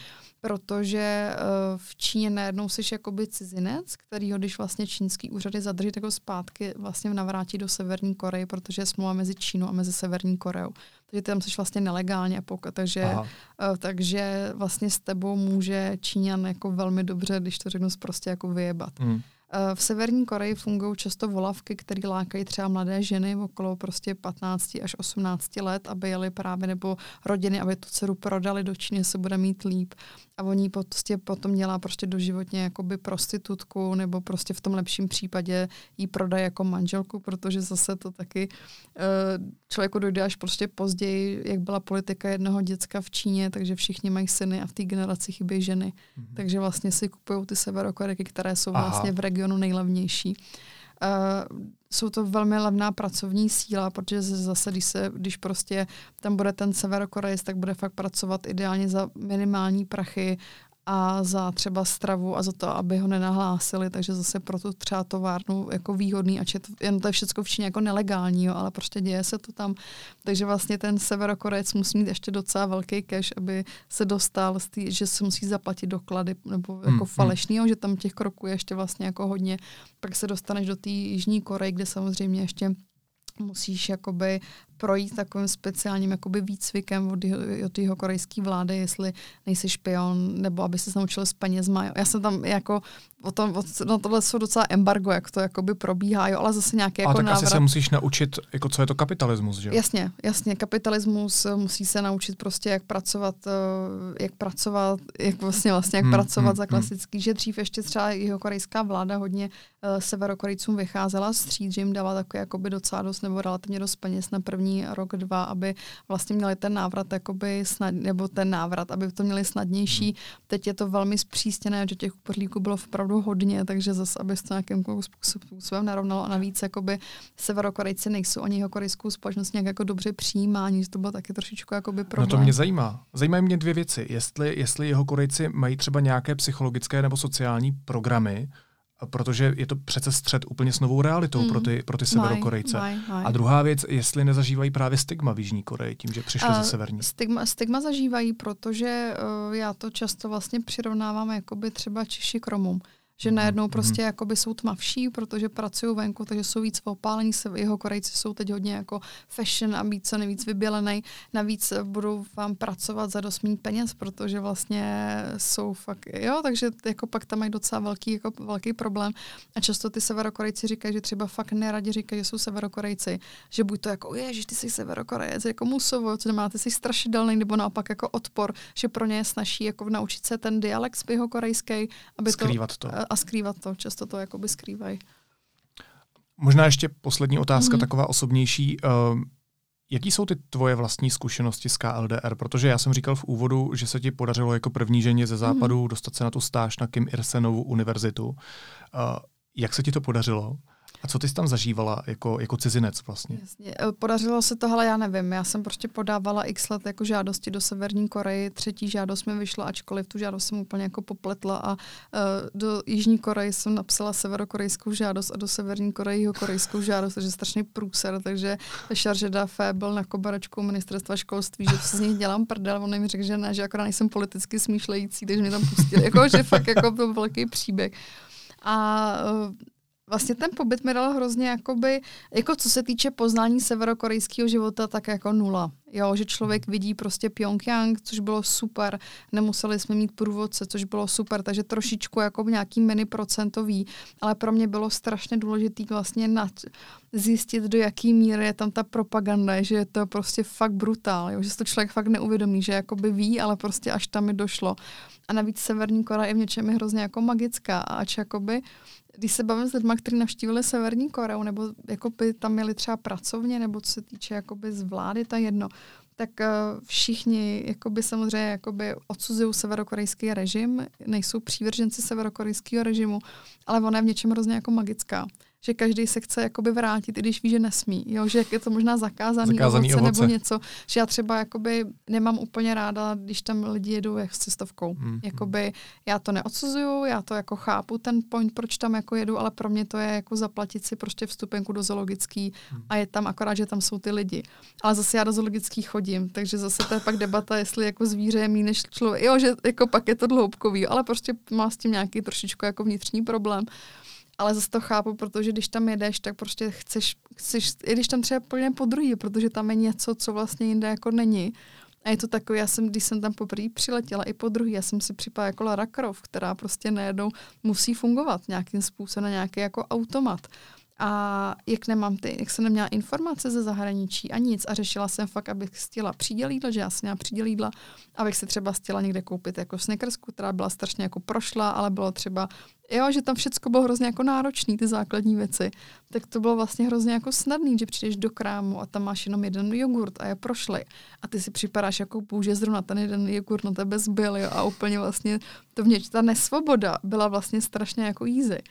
Protože uh, v Číně najednou jsi jakoby cizinec, který ho, když vlastně čínský úřady zadrží, tak ho zpátky vlastně navrátí do Severní Koreje, protože je smlouva mezi Čínou a mezi Severní Koreou. Takže tam jsi vlastně nelegálně, takže, uh, takže vlastně s tebou může Číňan jako velmi dobře, když to řeknu, prostě jako vyjebat. Hmm. Eh, v Severní Koreji fungují často volavky, které lákají třeba mladé ženy okolo prostě 15 až 18 let, aby jeli právě nebo rodiny, aby tu dceru prodali do Číny, se bude mít líp. A oni prostě potom dělá prostě doživotně jakoby prostitutku nebo prostě v tom lepším případě jí prodají jako manželku, protože zase to taky uh, člověku dojde až prostě později, jak byla politika jednoho děcka v Číně, takže všichni mají syny a v té generaci chybí ženy. Mm-hmm. Takže vlastně si kupují ty severokoreky, které jsou Aha. vlastně v regionu nejlevnější. Uh, jsou to velmi levná pracovní síla, protože zase, když, se, když prostě tam bude ten severokorejec, tak bude fakt pracovat ideálně za minimální prachy a za třeba stravu a za to, aby ho nenahlásili, takže zase pro tu třeba továrnu jako výhodný, ač je to, jen to je všechno v Číně jako nelegální, jo, ale prostě děje se to tam. Takže vlastně ten severokorejec musí mít ještě docela velký cash, aby se dostal, z tý, že se musí zaplatit doklady nebo jako hmm, falešný, hmm. že tam těch kroků je ještě vlastně jako hodně. Pak se dostaneš do té Jižní Koreje, kde samozřejmě ještě musíš jakoby projít takovým speciálním jakoby výcvikem od, od jeho korejské vlády, jestli nejsi špion, nebo aby se naučil s penězma. Já jsem tam jako, o tom, o, no tohle jsou docela embargo, jak to jakoby probíhá, jo, ale zase nějaký jako ale tak návrat. asi se musíš naučit, jako co je to kapitalismus, že Jasně, jasně, kapitalismus eh, musí se naučit prostě, jak pracovat, eh, jak pracovat, jak vlastně vlastně, jak hmm, pracovat hmm, za hmm. klasický, hmm. že dřív ještě třeba jeho korejská vláda hodně uh, severokorejcům vycházela stříc, že jim dala takový jakoby docela dost nebo relativně dost peněz na první poslední rok, dva, aby vlastně měli ten návrat jakoby snad, nebo ten návrat, aby to měli snadnější. Hmm. Teď je to velmi zpřístěné, že těch uprchlíků bylo opravdu hodně, takže zase, aby se to nějakým způsobem narovnalo a navíc jakoby severokorejci nejsou oni jeho korejskou společnost nějak jako dobře přijímání, že to bylo taky trošičku jakoby problém. No to mě zajímá. Zajímají mě dvě věci. Jestli, jestli jeho Korejci mají třeba nějaké psychologické nebo sociální programy, protože je to přece střed úplně s novou realitou mm. pro ty, pro ty severokorejce. Maj, maj, maj. A druhá věc, jestli nezažívají právě stigma v Jižní Koreji, tím, že přišli uh, ze severní. Stigma, stigma zažívají, protože uh, já to často vlastně přirovnávám jakoby třeba Češi k Romům že mhm, najednou mm-hmm. prostě jakoby jsou tmavší, protože pracují venku, takže jsou víc opálení, se jeho Korejci jsou teď hodně jako fashion a víc co nejvíc vybělený. Navíc budou vám pracovat za dost peněz, protože vlastně jsou fakt, jo, takže jako pak tam mají docela velký, jako velký problém. A často ty severokorejci říkají, že třeba fakt neradi říkají, že jsou severokorejci, že buď to jako, ježiš, ty jsi severokorejec, jako musovo, co máte, jsi strašidelný, nebo naopak jako odpor, že pro ně je snaží jako naučit se ten dialekt jeho korejský, aby Skrývat to, to a skrývat to. Často to jakoby skrývají. Možná ještě poslední otázka, mm-hmm. taková osobnější. Uh, jaký jsou ty tvoje vlastní zkušenosti s KLDR? Protože já jsem říkal v úvodu, že se ti podařilo jako první ženě ze západu mm-hmm. dostat se na tu stáž na Kim Il-senovu univerzitu. Uh, jak se ti to podařilo? A co ty jsi tam zažívala jako, jako cizinec vlastně? Jasně. E, podařilo se to, ale já nevím. Já jsem prostě podávala x let jako žádosti do Severní Koreji. Třetí žádost mi vyšla, ačkoliv tu žádost jsem úplně jako popletla a uh, do Jižní Koreji jsem napsala severokorejskou žádost a do Severní Koreji korejskou žádost, takže strašný průser, takže Charge d'affaires byl na koberečku ministerstva školství, že z nich dělám prdel, on mi řekl, že ne, že akorát nejsem politicky smýšlející, takže mě tam pustili. jako, že fakt jako byl velký příběh. A uh, vlastně ten pobyt mi dal hrozně jakoby, jako co se týče poznání severokorejského života, tak jako nula. Jo, že člověk vidí prostě Pyongyang, což bylo super, nemuseli jsme mít průvodce, což bylo super, takže trošičku jako nějaký mini procentový, ale pro mě bylo strašně důležitý vlastně nad, zjistit, do jaký míry je tam ta propaganda, že je to prostě fakt brutál, jo, že se to člověk fakt neuvědomí, že jakoby ví, ale prostě až tam mi došlo. A navíc Severní Korea je v něčem je hrozně jako magická, ač jakoby když se bavím s lidmi, kteří navštívili Severní Koreu, nebo jako by tam měli třeba pracovně, nebo co se týče jakoby z vlády, to jedno, tak uh, všichni jakoby samozřejmě jakoby odsuzují severokorejský režim, nejsou přívrženci severokorejského režimu, ale ona je v něčem hrozně jako magická. Že každý se chce jakoby vrátit, i když ví, že nesmí, jo, že je to možná zakázaný, zakázaný ovoce, ovoce, nebo něco, že já třeba jakoby nemám úplně ráda, když tam lidi jedou jak s cestovkou. Hmm. Jakoby já to neodsuzuju, já to jako chápu ten point, proč tam jako jedu, ale pro mě to je jako zaplatit si prostě vstupenku do zoologický Hmm. a je tam akorát, že tam jsou ty lidi. Ale zase já do zoologických chodím, takže zase to je pak debata, jestli jako zvíře je mý než člověk. Jo, že jako pak je to dloubkový, ale prostě má s tím nějaký trošičku jako vnitřní problém. Ale zase to chápu, protože když tam jedeš, tak prostě chceš, chceš i když tam třeba plně po druhý, protože tam je něco, co vlastně jinde jako není. A je to takový, já jsem, když jsem tam poprvé přiletěla i po druhý, já jsem si připadala jako Lara Croft, která prostě najednou musí fungovat nějakým způsobem na nějaký jako automat. A jak nemám ty, jak jsem neměla informace ze zahraničí a nic. A řešila jsem fakt, abych chtěla příděl jídla, že já jsem měla příděl jídla, abych si třeba chtěla někde koupit jako snickersku, která byla strašně jako prošla, ale bylo třeba, jo, že tam všechno bylo hrozně jako náročný, ty základní věci, tak to bylo vlastně hrozně jako snadný, že přijdeš do krámu a tam máš jenom jeden jogurt a je prošly a ty si připadáš jako bůže zrovna ten jeden jogurt na tebe zbyl jo, a úplně vlastně to vněč, ta nesvoboda byla vlastně strašně jako easy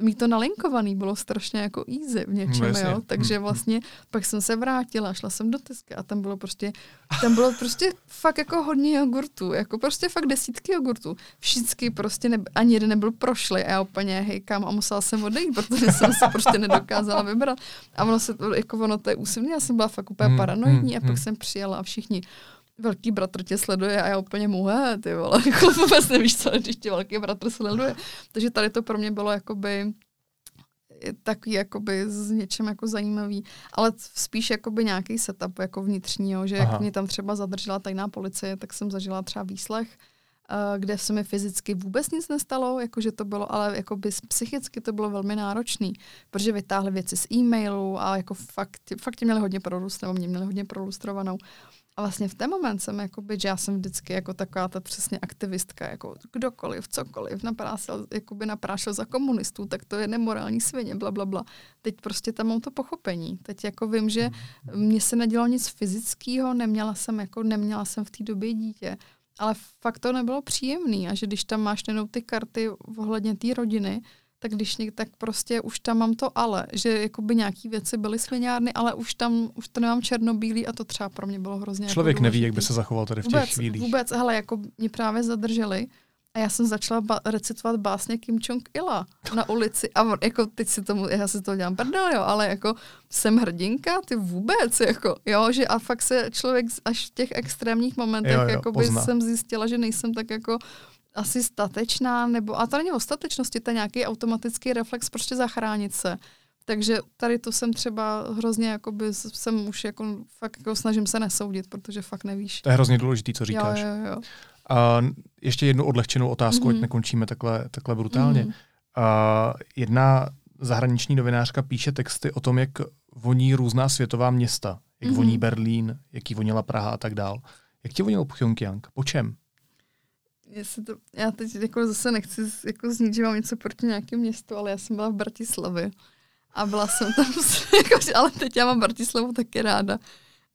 mít to nalinkovaný bylo strašně jako easy v něčem, No, jasně. jo. Takže Hm, hm. vlastně pak jsem se vrátila, šla jsem do Teska a tam bylo prostě, tam bylo prostě fakt jako hodně jogurtů, jako prostě fakt desítky jogurtů. Všichni prostě ne, ani jeden nebyl prošly a já úplně hejkám a musela jsem odejít, protože jsem se prostě nedokázala vybrat. A ono se to, jako ono to je úsivný, já jsem byla fakt úplně Hmm, paranoidní a pak jsem přijela a všichni velký bratr tě sleduje a já úplně mu, he, ty vole, jako vůbec nevíš co, když tě velký bratr sleduje. Takže tady to pro mě bylo jakoby takový jakoby z něčem jako zajímavý, ale spíš jakoby nějaký setup jako vnitřní, jo, že Aha. jak mě tam třeba zadržela tajná policie, tak jsem zažila třeba výslech, eh, kde se mi fyzicky vůbec nic nestalo, jakože to bylo, ale jakoby psychicky to bylo velmi náročný, protože vytáhli věci z e-mailu a jako fakt, fakt tě měli hodně prorůst, nebo mě měli hodně prolustrovanou. A vlastně v ten moment jsem, jakoby, že já jsem vždycky jako taková ta přesně aktivistka, jako kdokoliv, cokoliv, naprášil, jakoby naprášil za komunistů, tak to je nemorální svině, bla, bla, bla. Teď prostě tam mám to pochopení. Teď jako vím, že mně se nedělo nic fyzického, neměla jsem, jako neměla jsem v té době dítě, ale fakt to nebylo příjemný a že když tam máš jenom ty karty ohledně té rodiny, tak když něk, tak prostě už tam mám to ale, že jakoby nějaký věci byly sviňárny, ale už tam, už to nemám černobílý a to třeba pro mě bylo hrozně Člověk jako neví, jak by se zachoval tady v těch vůbec, chvílích. Vůbec, hele, jako mě právě zadrželi a já jsem začala ba- recitovat básně Kim Jong-ila na ulici a on- jako teď si tomu, já si to dělám prdel, jo, ale jako jsem hrdinka, ty vůbec, jako, jo, že a fakt se člověk až v těch extrémních momentech, Jo, jo, jako pozná. jsem zjistila, že nejsem tak jako asi statečná, nebo, a to není o statečnosti, to je nějaký automatický reflex prostě zachránit se. Takže tady to jsem třeba hrozně, jakoby, jsem už jako, fakt jako snažím se nesoudit, protože fakt nevíš. To je hrozně důležitý, co říkáš. Jo, jo, jo. A ještě jednu odlehčenou otázku, mm-hmm. ať Mhm. nekončíme takhle, takhle brutálně. Mhm. A jedna zahraniční novinářka píše texty o tom, jak voní různá světová města. Jak Mhm. voní Berlín, jaký vonila Praha a tak dál. Jak ti vonil Pyongyang? Po čem? Jestli to, já teď jako zase nechci jako znít, že mám něco proti nějakému městu, ale já jsem byla v Bratislavě a byla jsem tam, jako, ale teď já mám Bratislavu taky ráda.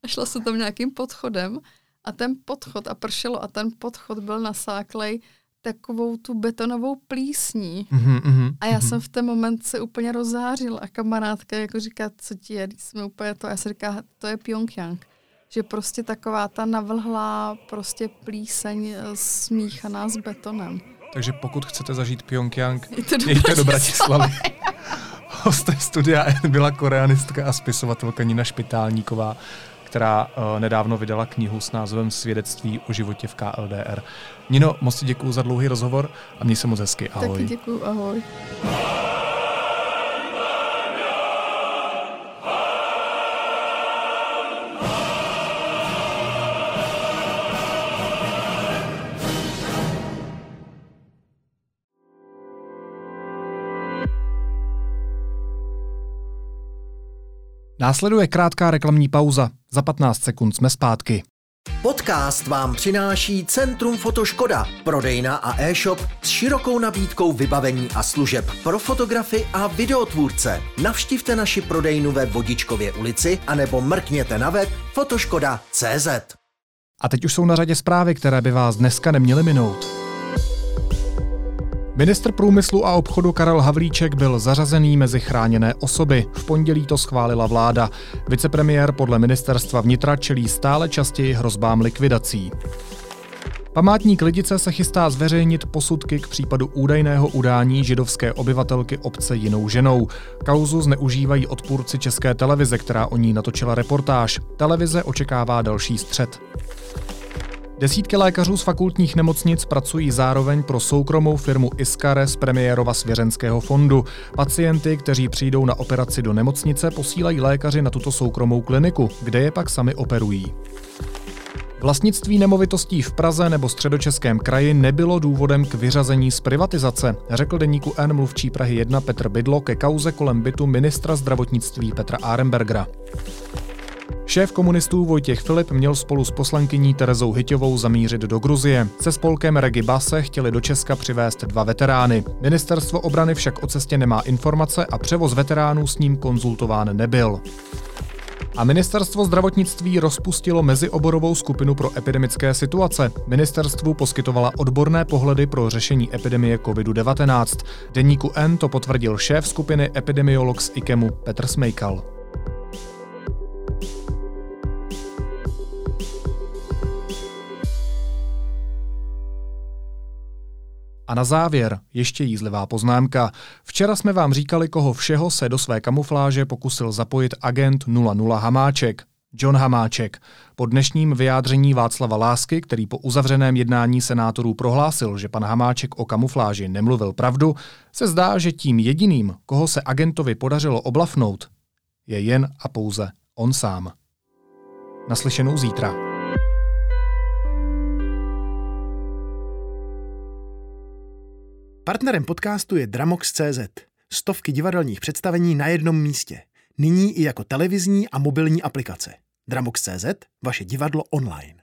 A šla jsem tam nějakým podchodem a ten podchod, a pršelo, a ten podchod byl nasáklej takovou tu betonovou plísní. Mm-hmm, mm-hmm, A já jsem v ten moment se úplně rozzářil a kamarádka jako říká, co ti je, jsme úplně to, a já se říká, to je Pyongyang. Že prostě taková ta navlhlá prostě plíseň eh, smíchaná s betonem. Takže pokud chcete zažít Pyongyang, Jděte do Bratislavy. Hostem studia N byla koreanistka a spisovatelka Nina Špitálníková, která uh, nedávno vydala knihu s názvem Svědectví o životě v KLDR. Nino, moc ti děkuju za dlouhý rozhovor a měj se moc hezky. Ahoj. Taky děkuju, ahoj. Následuje krátká reklamní pauza. Za 15 sekund jsme zpátky. Podcast vám přináší Centrum Fotoškoda, prodejna a e-shop s širokou nabídkou vybavení a služeb pro fotografy a videotvůrce. Navštivte naši prodejnu ve Vodičkově ulici anebo mrkněte na web fotoškoda.cz. A teď už jsou na řadě zprávy, které by vás dneska neměly minout. Ministr průmyslu a obchodu Karel Havlíček byl zařazený mezi chráněné osoby. V pondělí to schválila vláda. Vicepremiér podle ministerstva vnitra čelí stále častěji hrozbám likvidací. Památník Lidice se chystá zveřejnit posudky k případu údajného udání židovské obyvatelky obce jinou ženou. Kauzu zneužívají odpůrci České televize, která o ní natočila reportáž. Televize očekává další střed. Desítky lékařů z fakultních nemocnic pracují zároveň pro soukromou firmu Iskare z premiérova svěřenského fondu. Pacienty, kteří přijdou na operaci do nemocnice, posílají lékaři na tuto soukromou kliniku, kde je pak sami operují. Vlastnictví nemovitostí v Praze nebo středočeském kraji nebylo důvodem k vyřazení z privatizace, řekl deníku N mluvčí Prahy 1 Petr Bydlo ke kauze kolem bytu ministra zdravotnictví Petra Arembergera. Šéf komunistů Vojtěch Filip měl spolu s poslankyní Terezou Hyťovou zamířit do Gruzie. Se spolkem Regi Base chtěli do Česka přivést dva veterány. Ministerstvo obrany však o cestě nemá informace a převoz veteránů s ním konzultován nebyl. A ministerstvo zdravotnictví rozpustilo mezioborovou skupinu pro epidemické situace. Ministerstvu poskytovala odborné pohledy pro řešení epidemie COVID-19. Deníku N to potvrdil šéf skupiny epidemiolog z IKEMu Petr Smejkal. A na závěr ještě jízlivá poznámka. Včera jsme vám říkali, koho všeho se do své kamufláže pokusil zapojit agent 00 Hamáček. John Hamáček. Po dnešním vyjádření Václava Lásky, který po uzavřeném jednání senátorů prohlásil, že pan Hamáček o kamufláži nemluvil pravdu, se zdá, že tím jediným, koho se agentovi podařilo oblafnout, je jen a pouze on sám. Naslyšenou zítra. Partnerem podcastu je Dramox.cz. Stovky divadelních představení na jednom místě. Nyní i jako televizní a mobilní aplikace. Dramox.cz, vaše divadlo online.